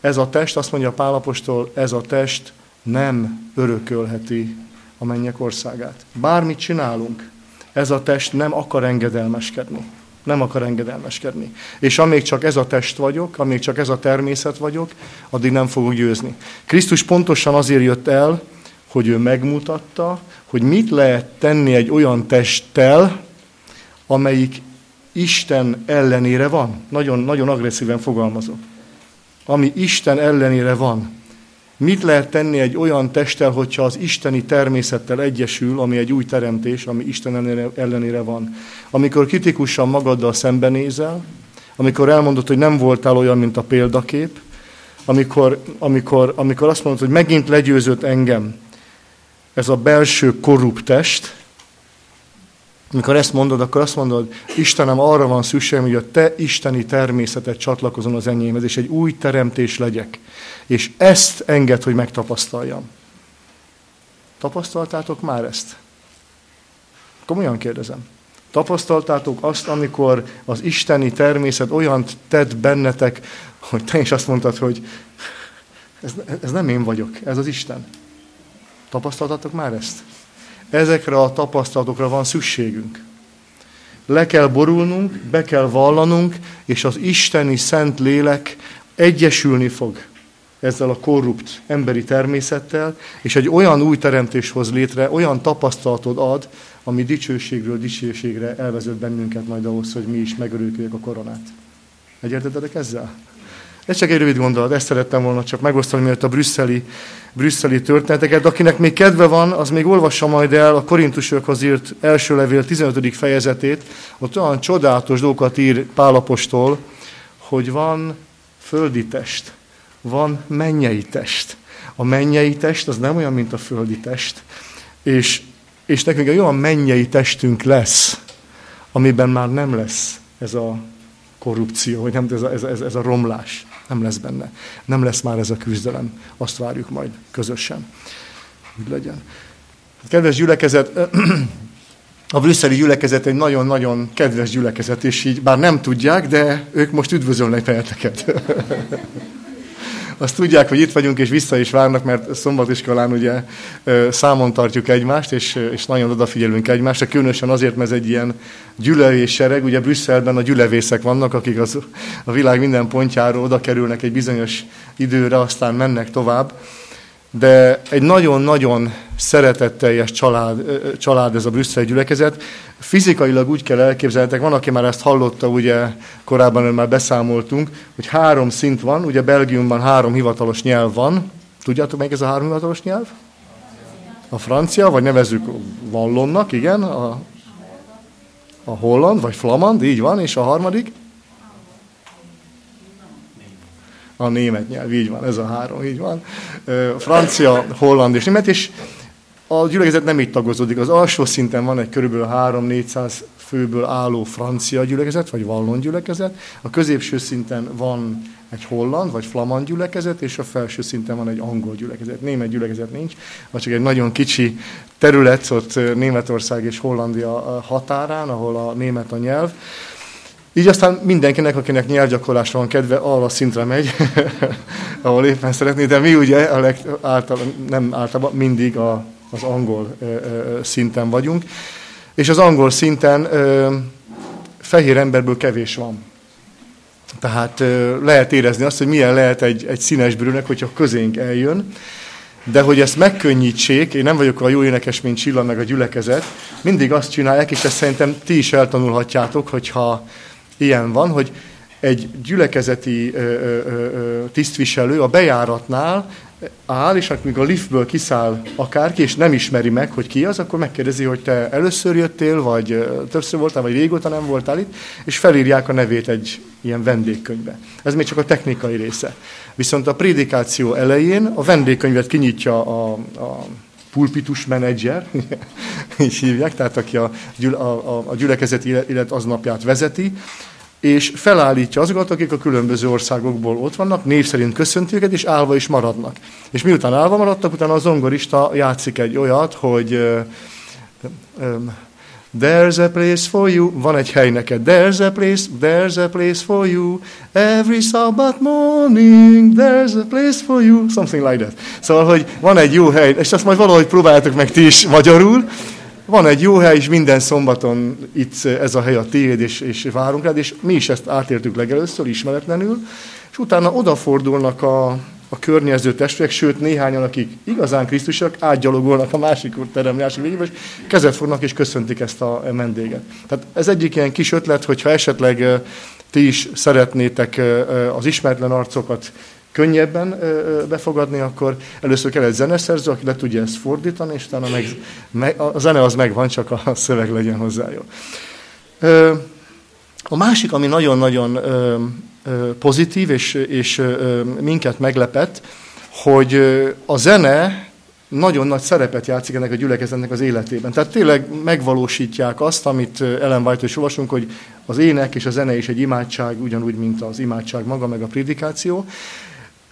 ez a test, azt mondja Pálapostól, ez a test nem örökölheti a mennyek országát. Bármit csinálunk, ez a test nem akar engedelmeskedni. Nem akar engedelmeskedni. És amíg csak ez a test vagyok, amíg csak ez a természet vagyok, addig nem fogok győzni. Krisztus pontosan azért jött el, hogy ő megmutatta, hogy mit lehet tenni egy olyan testtel, amelyik Isten ellenére van. Nagyon, nagyon agresszíven fogalmazok. Ami Isten ellenére van. Mit lehet tenni egy olyan testtel, hogyha az isteni természettel egyesül, ami egy új teremtés, ami Isten ellenére van? Amikor kritikusan magaddal szembenézel, amikor elmondod, hogy nem voltál olyan, mint a példakép, amikor, amikor, amikor azt mondod, hogy megint legyőzött engem ez a belső korrupt test, amikor ezt mondod, akkor azt mondod, Istenem, arra van szükségem, hogy a te isteni természetet csatlakozom az enyémhez, és egy új teremtés legyek. És ezt enged, hogy megtapasztaljam. Tapasztaltátok már ezt? Komolyan kérdezem. Tapasztaltátok azt, amikor az isteni természet olyan tett bennetek, hogy te is azt mondtad, hogy ez, ez nem én vagyok, ez az Isten. Tapasztaltatok már ezt? Ezekre a tapasztalatokra van szükségünk. Le kell borulnunk, be kell vallanunk, és az isteni szent lélek egyesülni fog ezzel a korrupt emberi természettel, és egy olyan új teremtés hoz létre, olyan tapasztalatod ad, ami dicsőségről dicsőségre elvezet bennünket majd ahhoz, hogy mi is megörülküljük a koronát. Egyértetek ezzel? Ez csak egy rövid gondolat, ezt szerettem volna csak megosztani, mielőtt a brüsszeli, brüsszeli történeteket. Akinek még kedve van, az még olvassa majd el a Korintusokhoz írt első levél 15. fejezetét. Ott olyan csodálatos dolgokat ír Pálapostól, hogy van földi test, van mennyei test. A mennyei test az nem olyan, mint a földi test. És, és nekünk egy olyan mennyei testünk lesz, amiben már nem lesz ez a korrupció, vagy nem ez a, ez, ez a romlás. Nem lesz benne. Nem lesz már ez a küzdelem. Azt várjuk majd közösen. Úgy legyen. Kedves gyülekezet, <clears throat> a brüsszeli gyülekezet egy nagyon-nagyon kedves gyülekezet, és így bár nem tudják, de ők most üdvözölnek fejeteket. <laughs> azt tudják, hogy itt vagyunk, és vissza is várnak, mert szombatiskolán ugye számon tartjuk egymást, és, és nagyon odafigyelünk egymásra, különösen azért, mert ez egy ilyen gyülevés sereg, ugye Brüsszelben a gyülevészek vannak, akik az, a világ minden pontjáról oda kerülnek egy bizonyos időre, aztán mennek tovább de egy nagyon-nagyon szeretetteljes család, család ez a brüsszeli gyülekezet. Fizikailag úgy kell elképzelnetek, van, aki már ezt hallotta, ugye korábban már beszámoltunk, hogy három szint van, ugye Belgiumban három hivatalos nyelv van. Tudjátok meg ez a három hivatalos nyelv? A francia, vagy nevezzük vallonnak, igen, a, a holland, vagy flamand, így van, és a harmadik? A német nyelv, így van, ez a három, így van. Francia, holland és német, és a gyülekezet nem így tagozódik. Az alsó szinten van egy körülbelül 3-400 főből álló francia gyülekezet, vagy vallon gyülekezet. A középső szinten van egy holland, vagy flamand gyülekezet, és a felső szinten van egy angol gyülekezet. Német gyülekezet nincs, vagy csak egy nagyon kicsi terület ott Németország és Hollandia határán, ahol a német a nyelv. Így aztán mindenkinek, akinek nyelvgyakorlásra van kedve, arra a szintre megy, <laughs> ahol éppen szeretné, de mi ugye a leg, által, nem általában mindig a, az angol ö, ö, szinten vagyunk. És az angol szinten ö, fehér emberből kevés van. Tehát ö, lehet érezni azt, hogy milyen lehet egy, egy színes brűnek, hogyha közénk eljön. De hogy ezt megkönnyítsék, én nem vagyok a jó énekes, mint Csilla, meg a gyülekezet, mindig azt csinálják, és ezt szerintem ti is eltanulhatjátok, hogyha ilyen van, hogy egy gyülekezeti tisztviselő a bejáratnál áll, és amikor a liftből kiszáll akárki, és nem ismeri meg, hogy ki az, akkor megkérdezi, hogy te először jöttél, vagy többször voltál, vagy régóta nem voltál itt, és felírják a nevét egy ilyen vendégkönyvbe. Ez még csak a technikai része. Viszont a prédikáció elején a vendégkönyvet kinyitja a, a pulpitus menedzser, <laughs> így hívják, tehát aki a, a, a, a gyülekezet élet aznapját vezeti, és felállítja azokat, akik a különböző országokból ott vannak, név szerint köszönti őket, és állva is maradnak. És miután állva maradtak, utána a zongorista játszik egy olyat, hogy uh, um, There's a place for you. Van egy hely neked. There's a place, there's a place for you. Every Sabbath morning, there's a place for you. Something like that. Szóval, hogy van egy jó hely, és azt majd valahogy próbáljátok meg ti is magyarul. Van egy jó hely, és minden szombaton itt ez a hely a tiéd, és, és várunk rád, és mi is ezt átértük legelőször, ismeretlenül, és utána odafordulnak a, a környező testvérek, sőt néhányan, akik igazán Krisztusok, átgyalogolnak a másik terem másik végébe, és kezet fognak és köszöntik ezt a vendéget. Tehát ez egyik ilyen kis ötlet, hogyha esetleg ti is szeretnétek az ismeretlen arcokat könnyebben befogadni, akkor először kell egy zeneszerző, aki le tudja ezt fordítani, és utána meg, a zene az megvan, csak a szöveg legyen hozzá jó. A másik, ami nagyon-nagyon pozitív, és, és minket meglepett, hogy a zene nagyon nagy szerepet játszik ennek a gyülekezetnek az életében. Tehát tényleg megvalósítják azt, amit Ellen white is olvasunk, hogy az ének és a zene is egy imádság, ugyanúgy, mint az imádság maga, meg a prédikáció.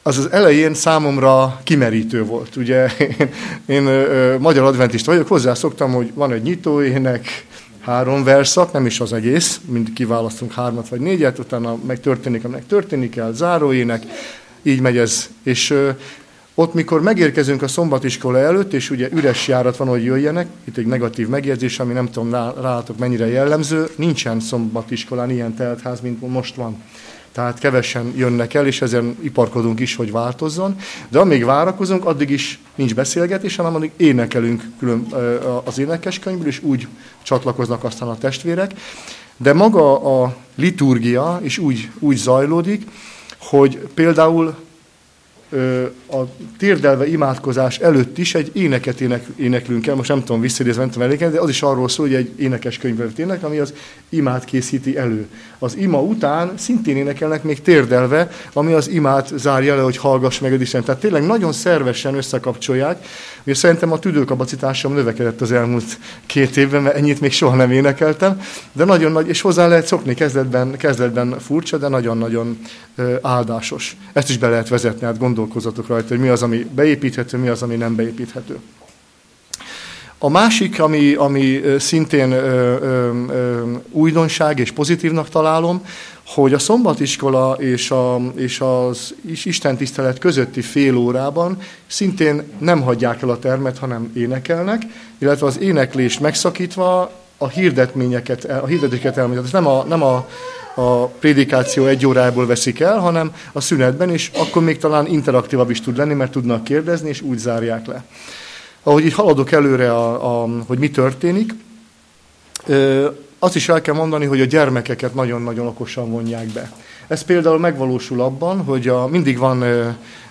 Az az elején számomra kimerítő volt. Ugye én, én magyar adventist vagyok, hozzászoktam, hogy van egy nyitóének, három verszak, nem is az egész, mind kiválasztunk hármat vagy négyet, utána meg történik, aminek történik kell, záróének, így megy ez. És ö, ott, mikor megérkezünk a szombatiskola előtt, és ugye üres járat van, hogy jöjjenek, itt egy negatív megjegyzés, ami nem tudom rálatok mennyire jellemző, nincsen szombatiskolán ilyen teltház, mint most van tehát kevesen jönnek el, és ezen iparkodunk is, hogy változzon. De amíg várakozunk, addig is nincs beszélgetés, hanem addig énekelünk külön az énekeskönyvből, és úgy csatlakoznak aztán a testvérek. De maga a liturgia is úgy, úgy zajlódik, hogy például a térdelve imádkozás előtt is egy éneket ének, éneklünk el, most nem tudom visszaidézni, nem tudom de az is arról szól, hogy egy énekes könyvet ének, ami az imát készíti elő. Az ima után szintén énekelnek még térdelve, ami az imát zárja le, hogy hallgass meg Isten. Tehát tényleg nagyon szervesen összekapcsolják, és szerintem a tüdőkapacitásom növekedett az elmúlt két évben, mert ennyit még soha nem énekeltem, de nagyon nagy, és hozzá lehet szokni, kezdetben, kezdetben furcsa, de nagyon-nagyon áldásos. Ezt is be lehet vezetni, hát gondolkozatok rajta, hogy mi az, ami beépíthető, mi az, ami nem beépíthető. A másik, ami, ami szintén ö, ö, ö, újdonság és pozitívnak találom, hogy a szombatiskola és, a, és az Isten tisztelet közötti fél órában szintén nem hagyják el a termet, hanem énekelnek, illetve az éneklést megszakítva a hirdetményeket, a hirdetéseket elmondják. Ez nem a, nem a, a prédikáció egy órából veszik el, hanem a szünetben, és akkor még talán interaktívabb is tud lenni, mert tudnak kérdezni, és úgy zárják le. Ahogy így haladok előre, a, a, hogy mi történik, azt is el kell mondani, hogy a gyermekeket nagyon-nagyon okosan vonják be. Ez például megvalósul abban, hogy a, mindig van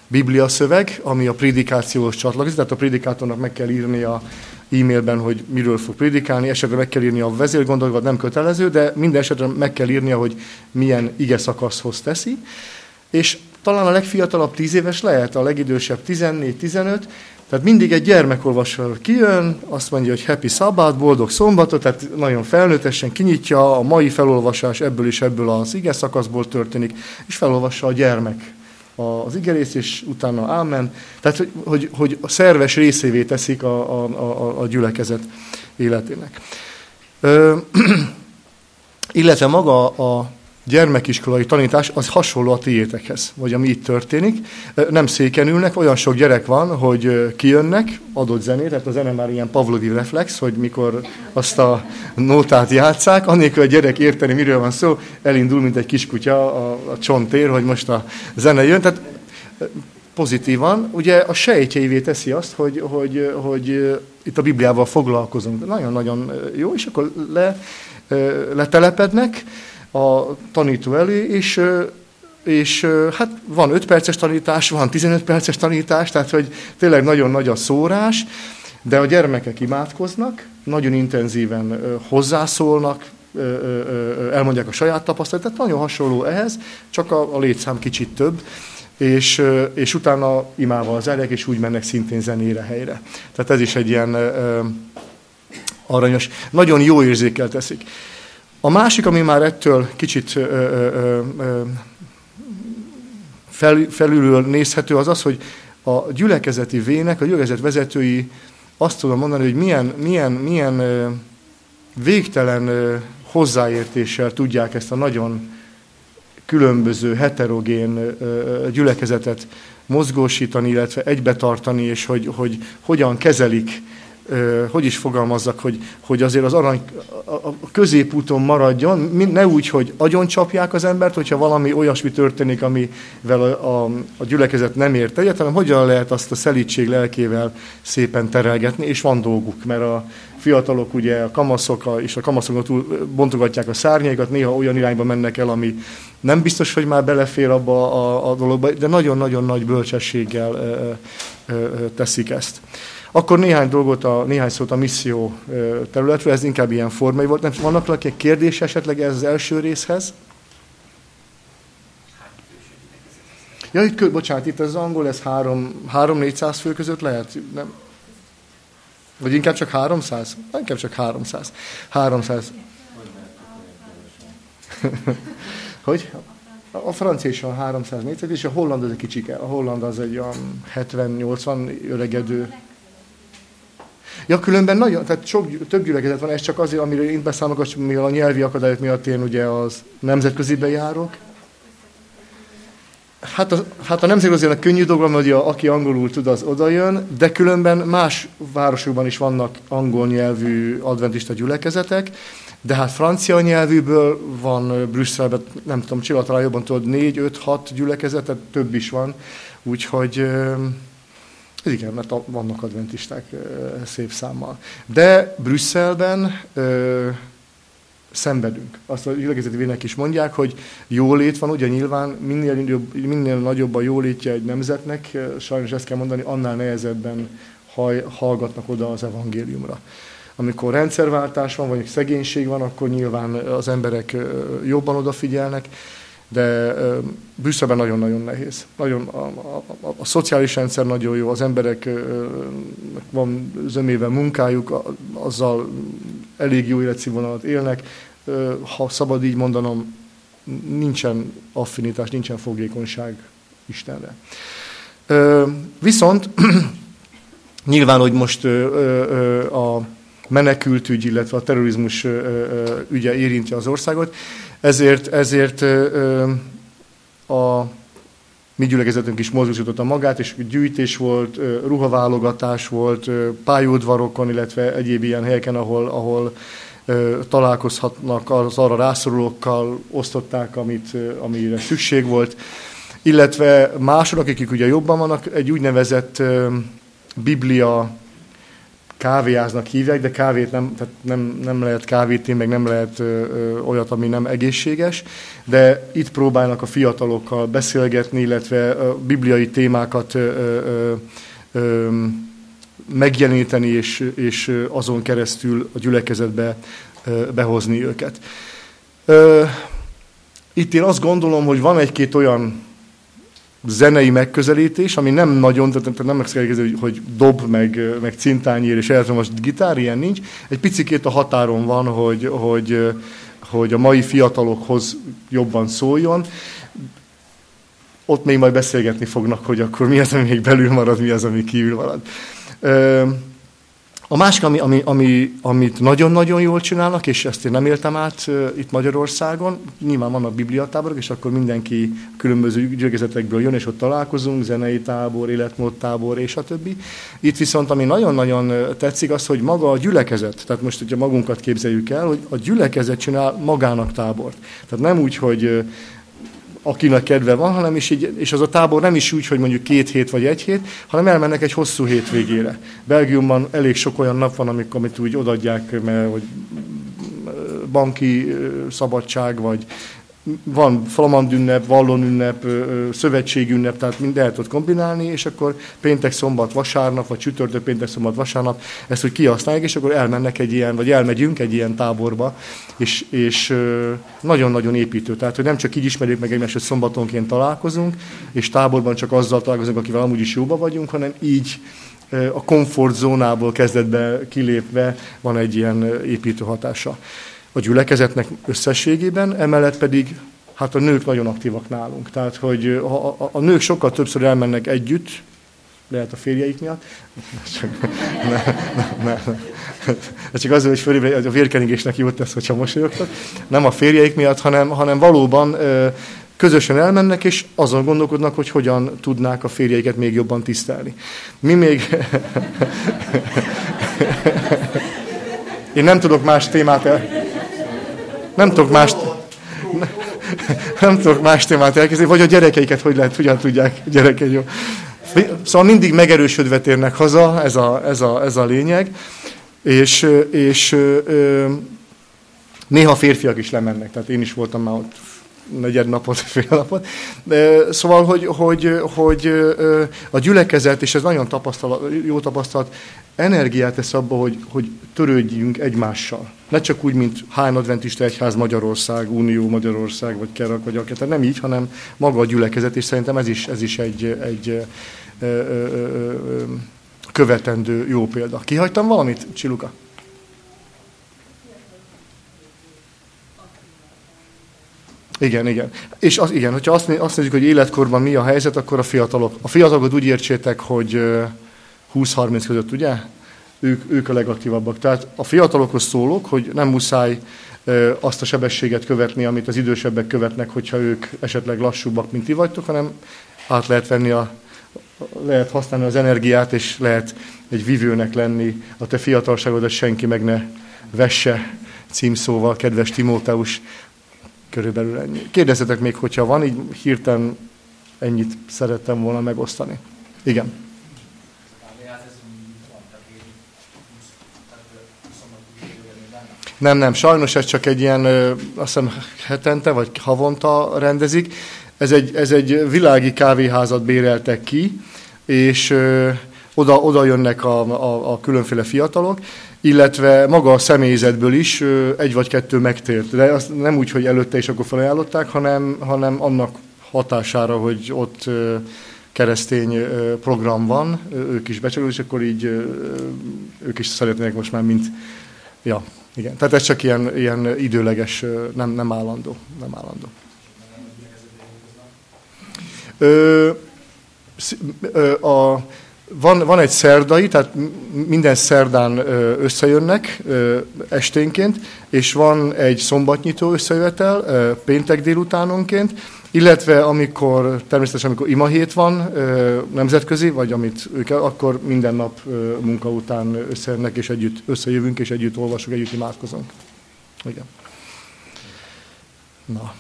biblia szöveg, ami a prédikációhoz csatlakozik, tehát a prédikátornak meg kell írni a e-mailben, hogy miről fog prédikálni, esetleg meg kell írni a vezérgondolatot, nem kötelező, de minden esetben meg kell írnia, hogy milyen ige szakaszhoz teszi. És talán a legfiatalabb 10 éves lehet, a legidősebb 14-15, tehát mindig egy gyermekolvasó kijön, azt mondja, hogy happy szabát, boldog szombatot, tehát nagyon felnőttesen kinyitja, a mai felolvasás ebből is ebből az ige szakaszból történik, és felolvassa a gyermek az igerész, és utána ámen. Tehát, hogy, hogy, hogy a szerves részévé teszik a, a, a, a gyülekezet életének. Ö, <clears throat> illetve maga a gyermekiskolai tanítás az hasonló a tiétekhez, vagy ami itt történik. Nem székenülnek, olyan sok gyerek van, hogy kijönnek, adott zenét, tehát a zene már ilyen pavlovi reflex, hogy mikor azt a nótát játszák, annélkül a gyerek érteni, miről van szó, elindul, mint egy kiskutya a, a csontér, hogy most a zene jön. Tehát pozitívan, ugye a sejtjeivé teszi azt, hogy, hogy, hogy itt a Bibliával foglalkozunk. Nagyon-nagyon jó, és akkor le, letelepednek, a tanító elé, és és hát van 5 perces tanítás, van 15 perces tanítás, tehát hogy tényleg nagyon nagy a szórás, de a gyermekek imádkoznak, nagyon intenzíven hozzászólnak, elmondják a saját tapasztalatot, tehát nagyon hasonló ehhez, csak a, a létszám kicsit több, és, és utána imával zárják, és úgy mennek szintén zenére helyre. Tehát ez is egy ilyen aranyos, nagyon jó érzékel teszik. A másik, ami már ettől kicsit ö, fel, felülről nézhető, az az, hogy a gyülekezeti vének, a gyülekezet vezetői azt tudom mondani, hogy milyen, milyen, milyen végtelen hozzáértéssel tudják ezt a nagyon különböző, heterogén gyülekezetet mozgósítani, illetve egybetartani, és hogy, hogy hogyan kezelik hogy is fogalmazzak, hogy, hogy azért az arany a középúton maradjon, ne úgy, hogy agyon csapják az embert, hogyha valami olyasmi történik, amivel a, a, a gyülekezet nem ért egyet, hanem hogyan lehet azt a szelítség lelkével szépen terelgetni, és van dolguk, mert a fiatalok, ugye a kamaszok a, és a kamaszok túl bontogatják a szárnyaikat, néha olyan irányba mennek el, ami nem biztos, hogy már belefér abba a, a dologba, de nagyon-nagyon nagy bölcsességgel ö, ö, teszik ezt. Akkor néhány dolgot, a, néhány szót a misszió területről, ez inkább ilyen formai volt. Nem, vannak valaki kérdés esetleg ez az első részhez? Ja, itt, bocsánat, itt az angol, ez 3-400 fő között lehet? Nem? Vagy inkább csak 300? Inkább csak 300. 300. <laughs> hogy? A francia is van 300 méter, és a holland az egy kicsike. A holland az egy olyan 70-80 öregedő. Ja, különben nagyon, tehát sok, több gyülekezet van, ez csak azért, amiről én beszámolok, mivel a nyelvi akadályok miatt én ugye az nemzetközibe járok. Hát a, hát a nemzetközi könnyű dolog, hogy a, aki angolul tud, az odajön, de különben más városokban is vannak angol nyelvű adventista gyülekezetek, de hát francia nyelvűből van Brüsszelben, nem tudom, Csilla talán jobban tudod, négy, öt, hat gyülekezetet, több is van, úgyhogy igen, mert vannak adventisták szép számmal. De Brüsszelben ö, szenvedünk. Azt a gyülekezeti vének is mondják, hogy jólét van, ugye nyilván minél, jobb, minél nagyobb a jólétje egy nemzetnek, sajnos ezt kell mondani, annál nehezebben haj, hallgatnak oda az evangéliumra. Amikor rendszerváltás van, vagy szegénység van, akkor nyilván az emberek jobban odafigyelnek, de Brüsszelben nagyon-nagyon nehéz. Nagyon, a, a, a, a szociális rendszer nagyon jó, az emberek van zömével munkájuk, azzal elég jó életszínvonalat élnek. Ha szabad így mondanom, nincsen affinitás, nincsen fogékonyság Istenre. Viszont <clears throat> nyilván, hogy most a menekültügy, illetve a terrorizmus ügye érinti az országot, ezért, ezért a mi gyülekezetünk is mozgósította magát, és gyűjtés volt, ruhaválogatás volt, pályaudvarokon, illetve egyéb ilyen helyeken, ahol, ahol találkozhatnak az arra rászorulókkal, osztották, amit, amire szükség volt. Illetve mások, akik ugye jobban vannak, egy úgynevezett biblia kávéháznak hívják, de kávét nem, tehát nem, nem lehet kávét meg nem lehet ö, ö, olyat, ami nem egészséges, de itt próbálnak a fiatalokkal beszélgetni, illetve a bibliai témákat ö, ö, ö, megjeleníteni, és, és azon keresztül a gyülekezetbe ö, behozni őket. Ö, itt én azt gondolom, hogy van egy-két olyan zenei megközelítés, ami nem nagyon, tehát nem megszerkezik, hogy dob, meg, meg cintányér és most gitár, ilyen nincs. Egy picikét a határon van, hogy, hogy, hogy a mai fiatalokhoz jobban szóljon. Ott még majd beszélgetni fognak, hogy akkor mi az, ami még belül marad, mi az, ami kívül marad. A másik, ami, ami, ami, amit nagyon-nagyon jól csinálnak, és ezt én nem éltem át itt Magyarországon, nyilván vannak bibliatáborok, és akkor mindenki különböző gyülekezetekből jön, és ott találkozunk, zenei tábor, életmódtábor, és a többi. Itt viszont, ami nagyon-nagyon tetszik, az, hogy maga a gyülekezet, tehát most, hogyha magunkat képzeljük el, hogy a gyülekezet csinál magának tábort. Tehát nem úgy, hogy akinek kedve van, hanem is így, és az a tábor nem is úgy, hogy mondjuk két hét vagy egy hét, hanem elmennek egy hosszú hétvégére. Belgiumban elég sok olyan nap van, amikor amit úgy odadják, mert hogy banki szabadság, vagy van flamand ünnep, vallon ünnep, szövetség ünnep, tehát mind lehet ott kombinálni, és akkor péntek, szombat, vasárnap, vagy csütörtök, péntek, szombat, vasárnap, ezt úgy kihasználják, és akkor elmennek egy ilyen, vagy elmegyünk egy ilyen táborba, és, és nagyon-nagyon építő. Tehát, hogy nem csak így ismerjük meg egymást, hogy szombatonként találkozunk, és táborban csak azzal találkozunk, akivel amúgy is jóba vagyunk, hanem így a komfortzónából kezdetbe kilépve van egy ilyen építő hatása a gyülekezetnek összességében, emellett pedig hát a nők nagyon aktívak nálunk. Tehát, hogy a, a, a nők sokkal többször elmennek együtt, lehet a férjeik miatt. <laughs> Ne, ne, ne, ne. Csak azért, hogy fölébred, a vérkenigésnek jót tesz, hogyha mosolyogtak. Nem a férjeik miatt, hanem, hanem valóban közösen elmennek, és azon gondolkodnak, hogy hogyan tudnák a férjeiket még jobban tisztelni. Mi még... <laughs> Én nem tudok más témát el... Nem tudok más, nem tudok más témát elkezdeni, vagy a gyerekeiket hogy lehet, hogyan tudják gyerekei jó. Szóval mindig megerősödve térnek haza, ez a, ez a, ez a lényeg, és, és néha férfiak is lemennek, tehát én is voltam már ott negyed napot, fél napot. Szóval, hogy, hogy, hogy a gyülekezet, és ez nagyon tapasztalat, jó tapasztalat, energiát tesz abba, hogy, hogy törődjünk egymással. Ne csak úgy, mint Hány Adventista Egyház Magyarország, Unió Magyarország, vagy Kerak, vagy akár. Nem így, hanem maga a gyülekezet, és szerintem ez is, ez is egy, egy követendő jó példa. Kihagytam valamit, Csiluka? Igen, igen. És az, igen, hogyha azt, azt nézzük, hogy életkorban mi a helyzet, akkor a fiatalok. A fiatalokat úgy értsétek, hogy 20-30 között, ugye? Ők, ők a legaktívabbak. Tehát a fiatalokhoz szólok, hogy nem muszáj azt a sebességet követni, amit az idősebbek követnek, hogyha ők esetleg lassúbbak, mint ti vagytok, hanem át lehet venni a, lehet használni az energiát, és lehet egy vivőnek lenni. A te fiatalságodat senki meg ne vesse címszóval, kedves Timóteus, körülbelül ennyi. Kérdezzetek még, hogyha van, így hirtelen ennyit szerettem volna megosztani. Igen. Nem, nem, sajnos ez csak egy ilyen, azt hiszem hetente vagy havonta rendezik. Ez egy, ez egy világi kávéházat béreltek ki, és ö, oda, oda jönnek a, a, a különféle fiatalok, illetve maga a személyzetből is egy vagy kettő megtért. De azt nem úgy, hogy előtte is akkor felajánlották, hanem, hanem annak hatására, hogy ott keresztény program van, ők is becsülő, és akkor így ők is szeretnék most már, mint ja, igen, tehát ez csak ilyen, ilyen időleges, nem, nem állandó. Nem állandó. Ö, a, van, van egy szerdai, tehát minden szerdán összejönnek esténként, és van egy szombatnyitó összejövetel péntek délutánonként, illetve amikor, természetesen amikor imahét van nemzetközi, vagy amit ők, akkor minden nap munka után összejönnek, és együtt összejövünk, és együtt olvasunk, együtt imádkozunk. Igen. Na.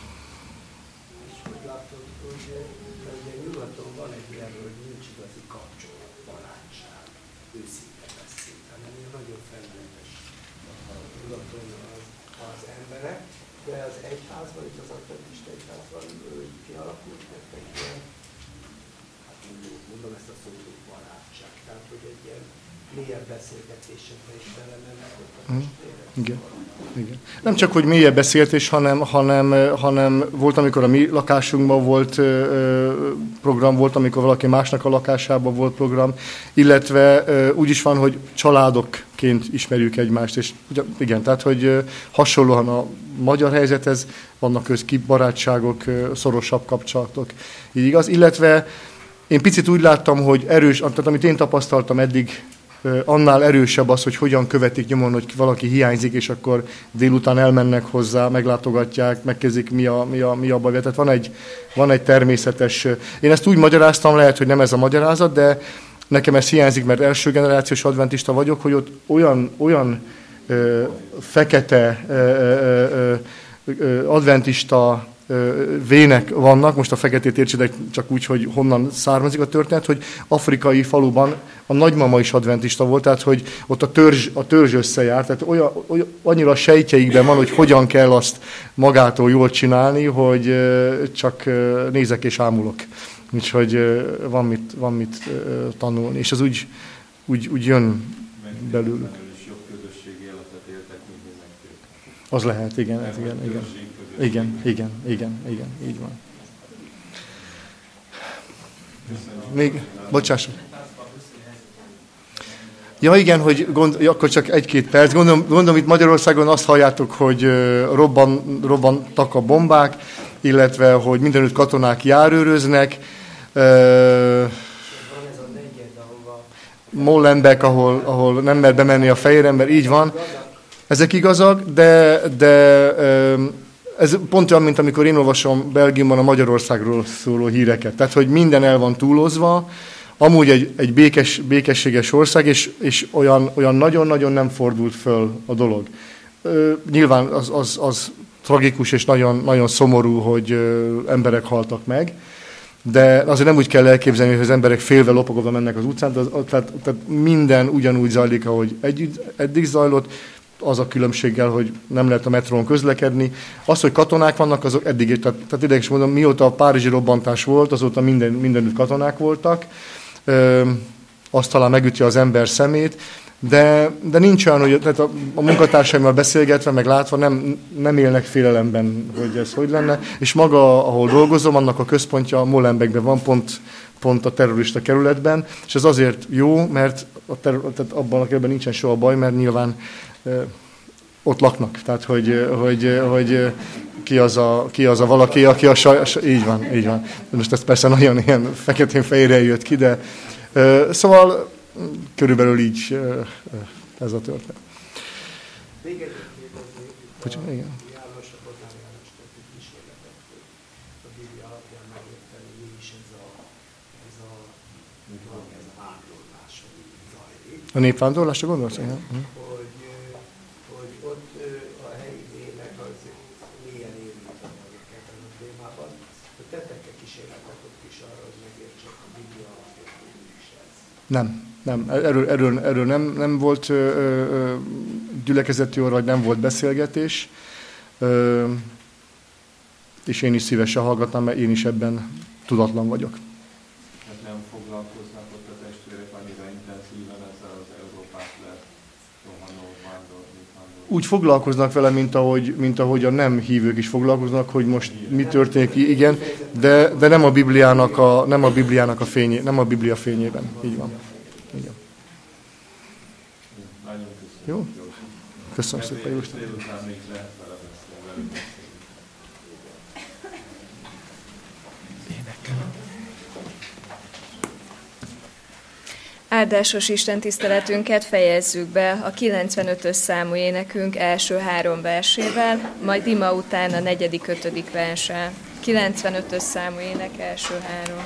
Igen. Igen. Nem csak, hogy mélyebb beszéltés, hanem, hanem, hanem volt, amikor a mi lakásunkban volt program, volt, amikor valaki másnak a lakásában volt program, illetve úgy is van, hogy családokként ismerjük egymást, és igen, tehát, hogy hasonlóan a magyar helyzethez vannak közki barátságok, szorosabb kapcsolatok. Így igaz, illetve én picit úgy láttam, hogy erős, tehát amit én tapasztaltam eddig annál erősebb az, hogy hogyan követik nyomon, hogy valaki hiányzik, és akkor délután elmennek hozzá, meglátogatják, megkezdik, mi a, mi a, mi a baj. Tehát van egy, van egy természetes... Én ezt úgy magyaráztam, lehet, hogy nem ez a magyarázat, de nekem ez hiányzik, mert első generációs adventista vagyok, hogy ott olyan, olyan ö, fekete ö, ö, ö, adventista vének vannak, most a feketét értsétek csak úgy, hogy honnan származik a történet, hogy afrikai faluban a nagymama is adventista volt, tehát hogy ott a törzs, a törzs összejárt, tehát olyan, olyan, annyira a sejtjeikben van, hogy hogyan kell azt magától jól csinálni, hogy csak nézek és ámulok. Úgyhogy van mit, van mit tanulni, és az úgy, úgy, úgy jön belül. Az lehet, igen, igen, igen. Igen, igen, igen, igen, így van. Még, bocsáss. Ja igen, hogy gond, ja, akkor csak egy-két perc. Gondolom, gondolom, itt Magyarországon azt halljátok, hogy robban, robbantak a bombák, illetve, hogy mindenütt katonák járőröznek. Uh, Molenbeek, ahol, ahol nem mer bemenni a fehér ember, így van. Ezek igazak, de, de ez pont olyan, mint amikor én olvasom Belgiumban a Magyarországról szóló híreket. Tehát, hogy minden el van túlozva, amúgy egy, egy békes, békességes ország, és, és olyan, olyan nagyon-nagyon nem fordult föl a dolog. Ö, nyilván az, az, az tragikus és nagyon, nagyon szomorú, hogy ö, emberek haltak meg, de azért nem úgy kell elképzelni, hogy az emberek félve lopogva mennek az utcán, tehát, tehát, tehát minden ugyanúgy zajlik, ahogy együtt, eddig zajlott, az a különbséggel, hogy nem lehet a metrón közlekedni. Az, hogy katonák vannak, azok eddig, tehát, tehát ideig is mondom, mióta a párizsi robbantás volt, azóta minden, mindenütt katonák voltak. Ö, azt talán megüti az ember szemét, de, de nincs olyan, hogy tehát a, a munkatársaimmal beszélgetve, meg látva nem, nem élnek félelemben, hogy ez hogy lenne. És maga, ahol dolgozom, annak a központja Molenbeekben van, pont, pont a terrorista kerületben, és ez azért jó, mert a terror, tehát abban a kerületben nincsen soha baj, mert nyilván ott laknak. Tehát, hogy, hogy, hogy ki, az a, ki az a valaki, aki a saj... Így van, így van. Most ez persze nagyon ilyen feketén-fehérre jött ki, de szóval körülbelül így ez a történet. Bocsánat, igen. A népvándorlásra gondolsz? Igen. Hogy, hogy ott a helyi népek az milyen érintett ebben a témában. Hogy tettek-e kísérletet ott is arra, hogy megértsék a Biblia is ez? Nem. Nem, erről, erről, erről nem, nem volt ö, ö, gyülekezeti orra, vagy nem volt beszélgetés. Ö, és én is szívesen hallgatnám, mert én is ebben tudatlan vagyok. Úgy foglalkoznak vele, mint ahogy, mint ahogy a nem hívők is foglalkoznak, hogy most mi történik, igen, de, de nem a Bibliának a, nem a Bibliának a fényé, nem a Biblia fényében. Így van. Van. Jó? Köszönöm szépen, Jóisten. Áldásos Isten tiszteletünket fejezzük be a 95-ös számú énekünk első három versével, majd ima után a negyedik, ötödik verse. 95-ös számú ének első három.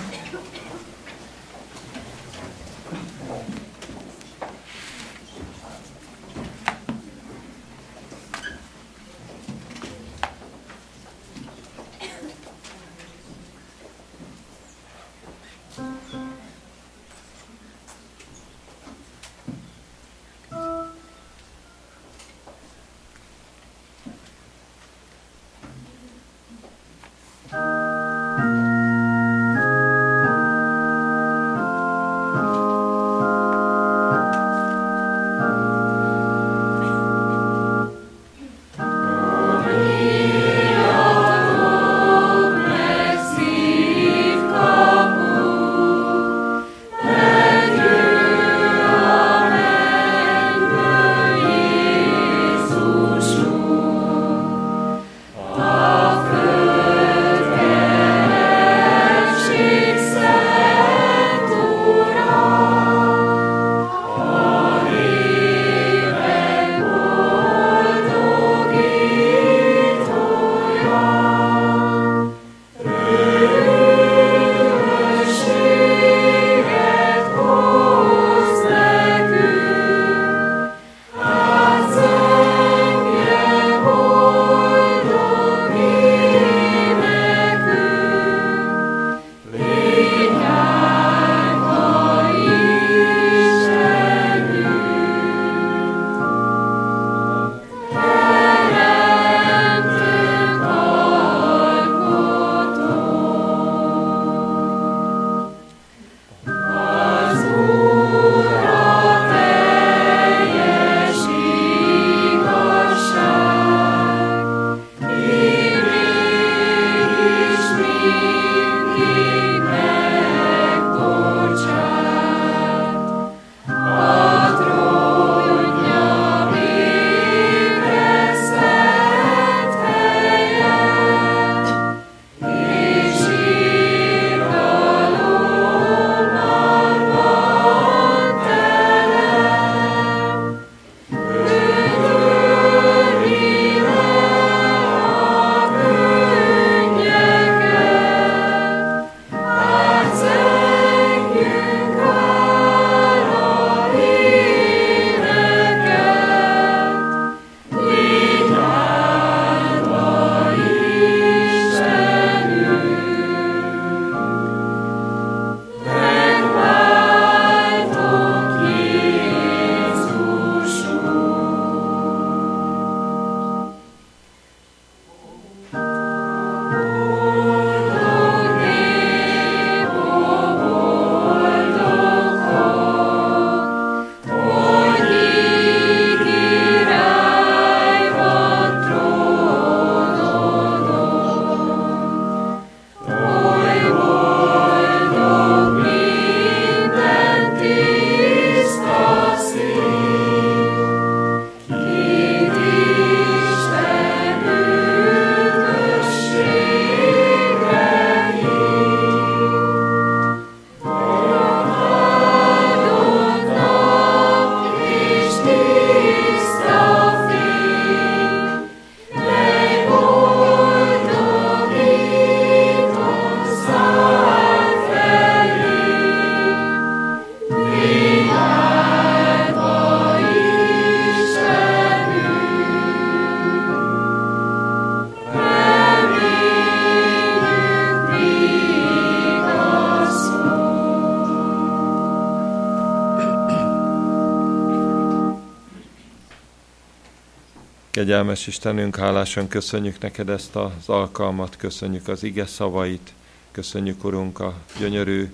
Kegyelmes Istenünk, hálásan köszönjük neked ezt az alkalmat, köszönjük az ige szavait, köszönjük, Urunk, a gyönyörű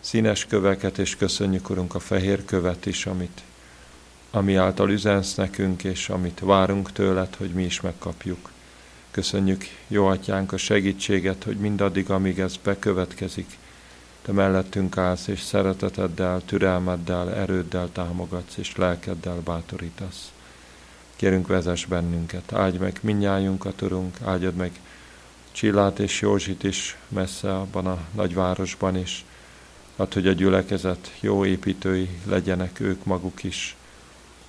színes köveket, és köszönjük, Urunk, a fehér követ is, amit, ami által üzensz nekünk, és amit várunk tőled, hogy mi is megkapjuk. Köszönjük, jó atyánk, a segítséget, hogy mindaddig, amíg ez bekövetkezik, te mellettünk állsz, és szereteteddel, türelmeddel, erőddel támogatsz, és lelkeddel bátorítasz. Kérünk, vezess bennünket, áldj meg minnyájunkat, Urunk, áldjad meg Csillát és Józsit is messze abban a nagyvárosban is, add, hogy a gyülekezet jó építői legyenek ők maguk is.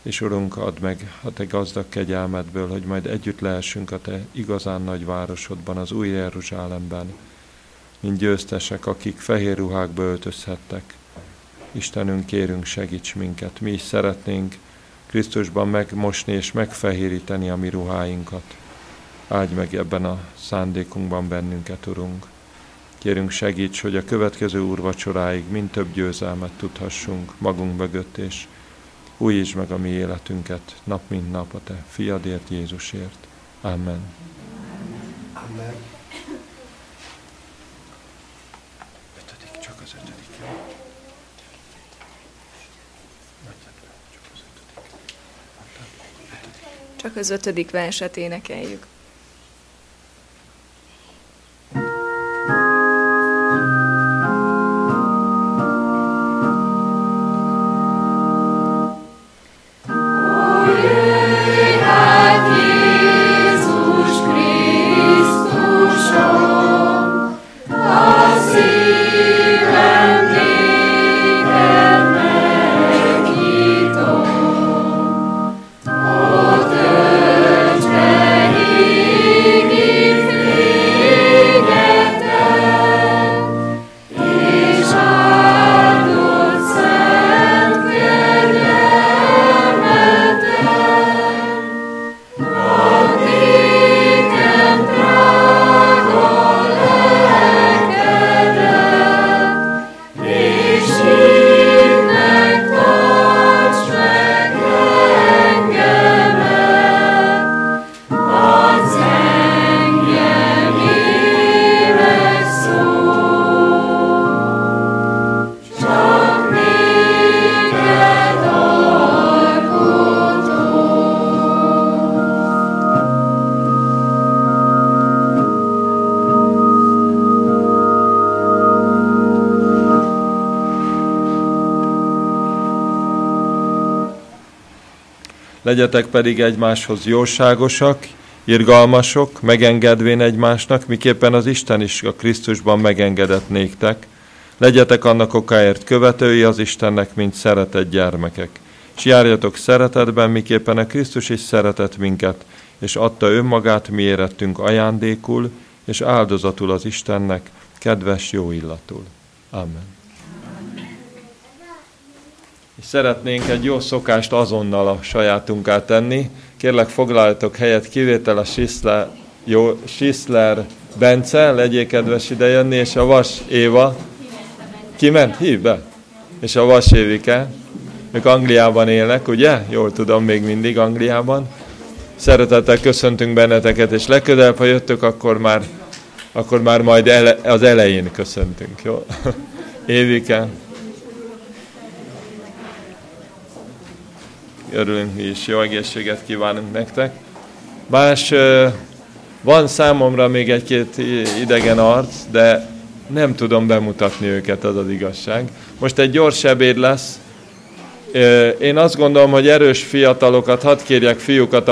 És Urunk, add meg a Te gazdag kegyelmedből, hogy majd együtt lehessünk a Te igazán nagy városodban, az új Jeruzsálemben, mint győztesek, akik fehér ruhákba öltözhettek. Istenünk, kérünk, segíts minket. Mi is szeretnénk Krisztusban megmosni és megfehéríteni a mi ruháinkat. Áldj meg ebben a szándékunkban bennünket, Urunk. Kérünk segíts, hogy a következő úrvacsoráig mind több győzelmet tudhassunk magunk mögött, és újítsd meg a mi életünket nap mint nap a Te fiadért, Jézusért. Amen. Amen. Ötödik, csak az ötödik. Csak az ötödik verset énekeljük. Legyetek pedig egymáshoz jóságosak, irgalmasok, megengedvén egymásnak, miképpen az Isten is a Krisztusban megengedett néktek. Legyetek annak okáért követői az Istennek, mint szeretett gyermekek. És járjatok szeretetben, miképpen a Krisztus is szeretett minket, és adta önmagát mi érettünk ajándékul, és áldozatul az Istennek, kedves jó illatul. Amen. Szeretnénk egy jó szokást azonnal a sajátunká tenni. Kérlek foglaljatok helyet, kivétel a Sisler, jó, Sisler Bence, legyél kedves idejönni, és a Vas Éva. Kiment? Hív be. És a Vas Évike. Ők Angliában élnek, ugye? Jól tudom, még mindig Angliában. Szeretettel köszöntünk benneteket, és legközelebb, ha jöttök, akkor már, akkor már majd ele, az elején köszöntünk, jó? <laughs> Évike. Örülünk mi is, jó egészséget kívánunk nektek. Más, van számomra még egy-két idegen arc, de nem tudom bemutatni őket, az az igazság. Most egy gyors ebéd lesz. Én azt gondolom, hogy erős fiatalokat, hadd kérjek fiúkat,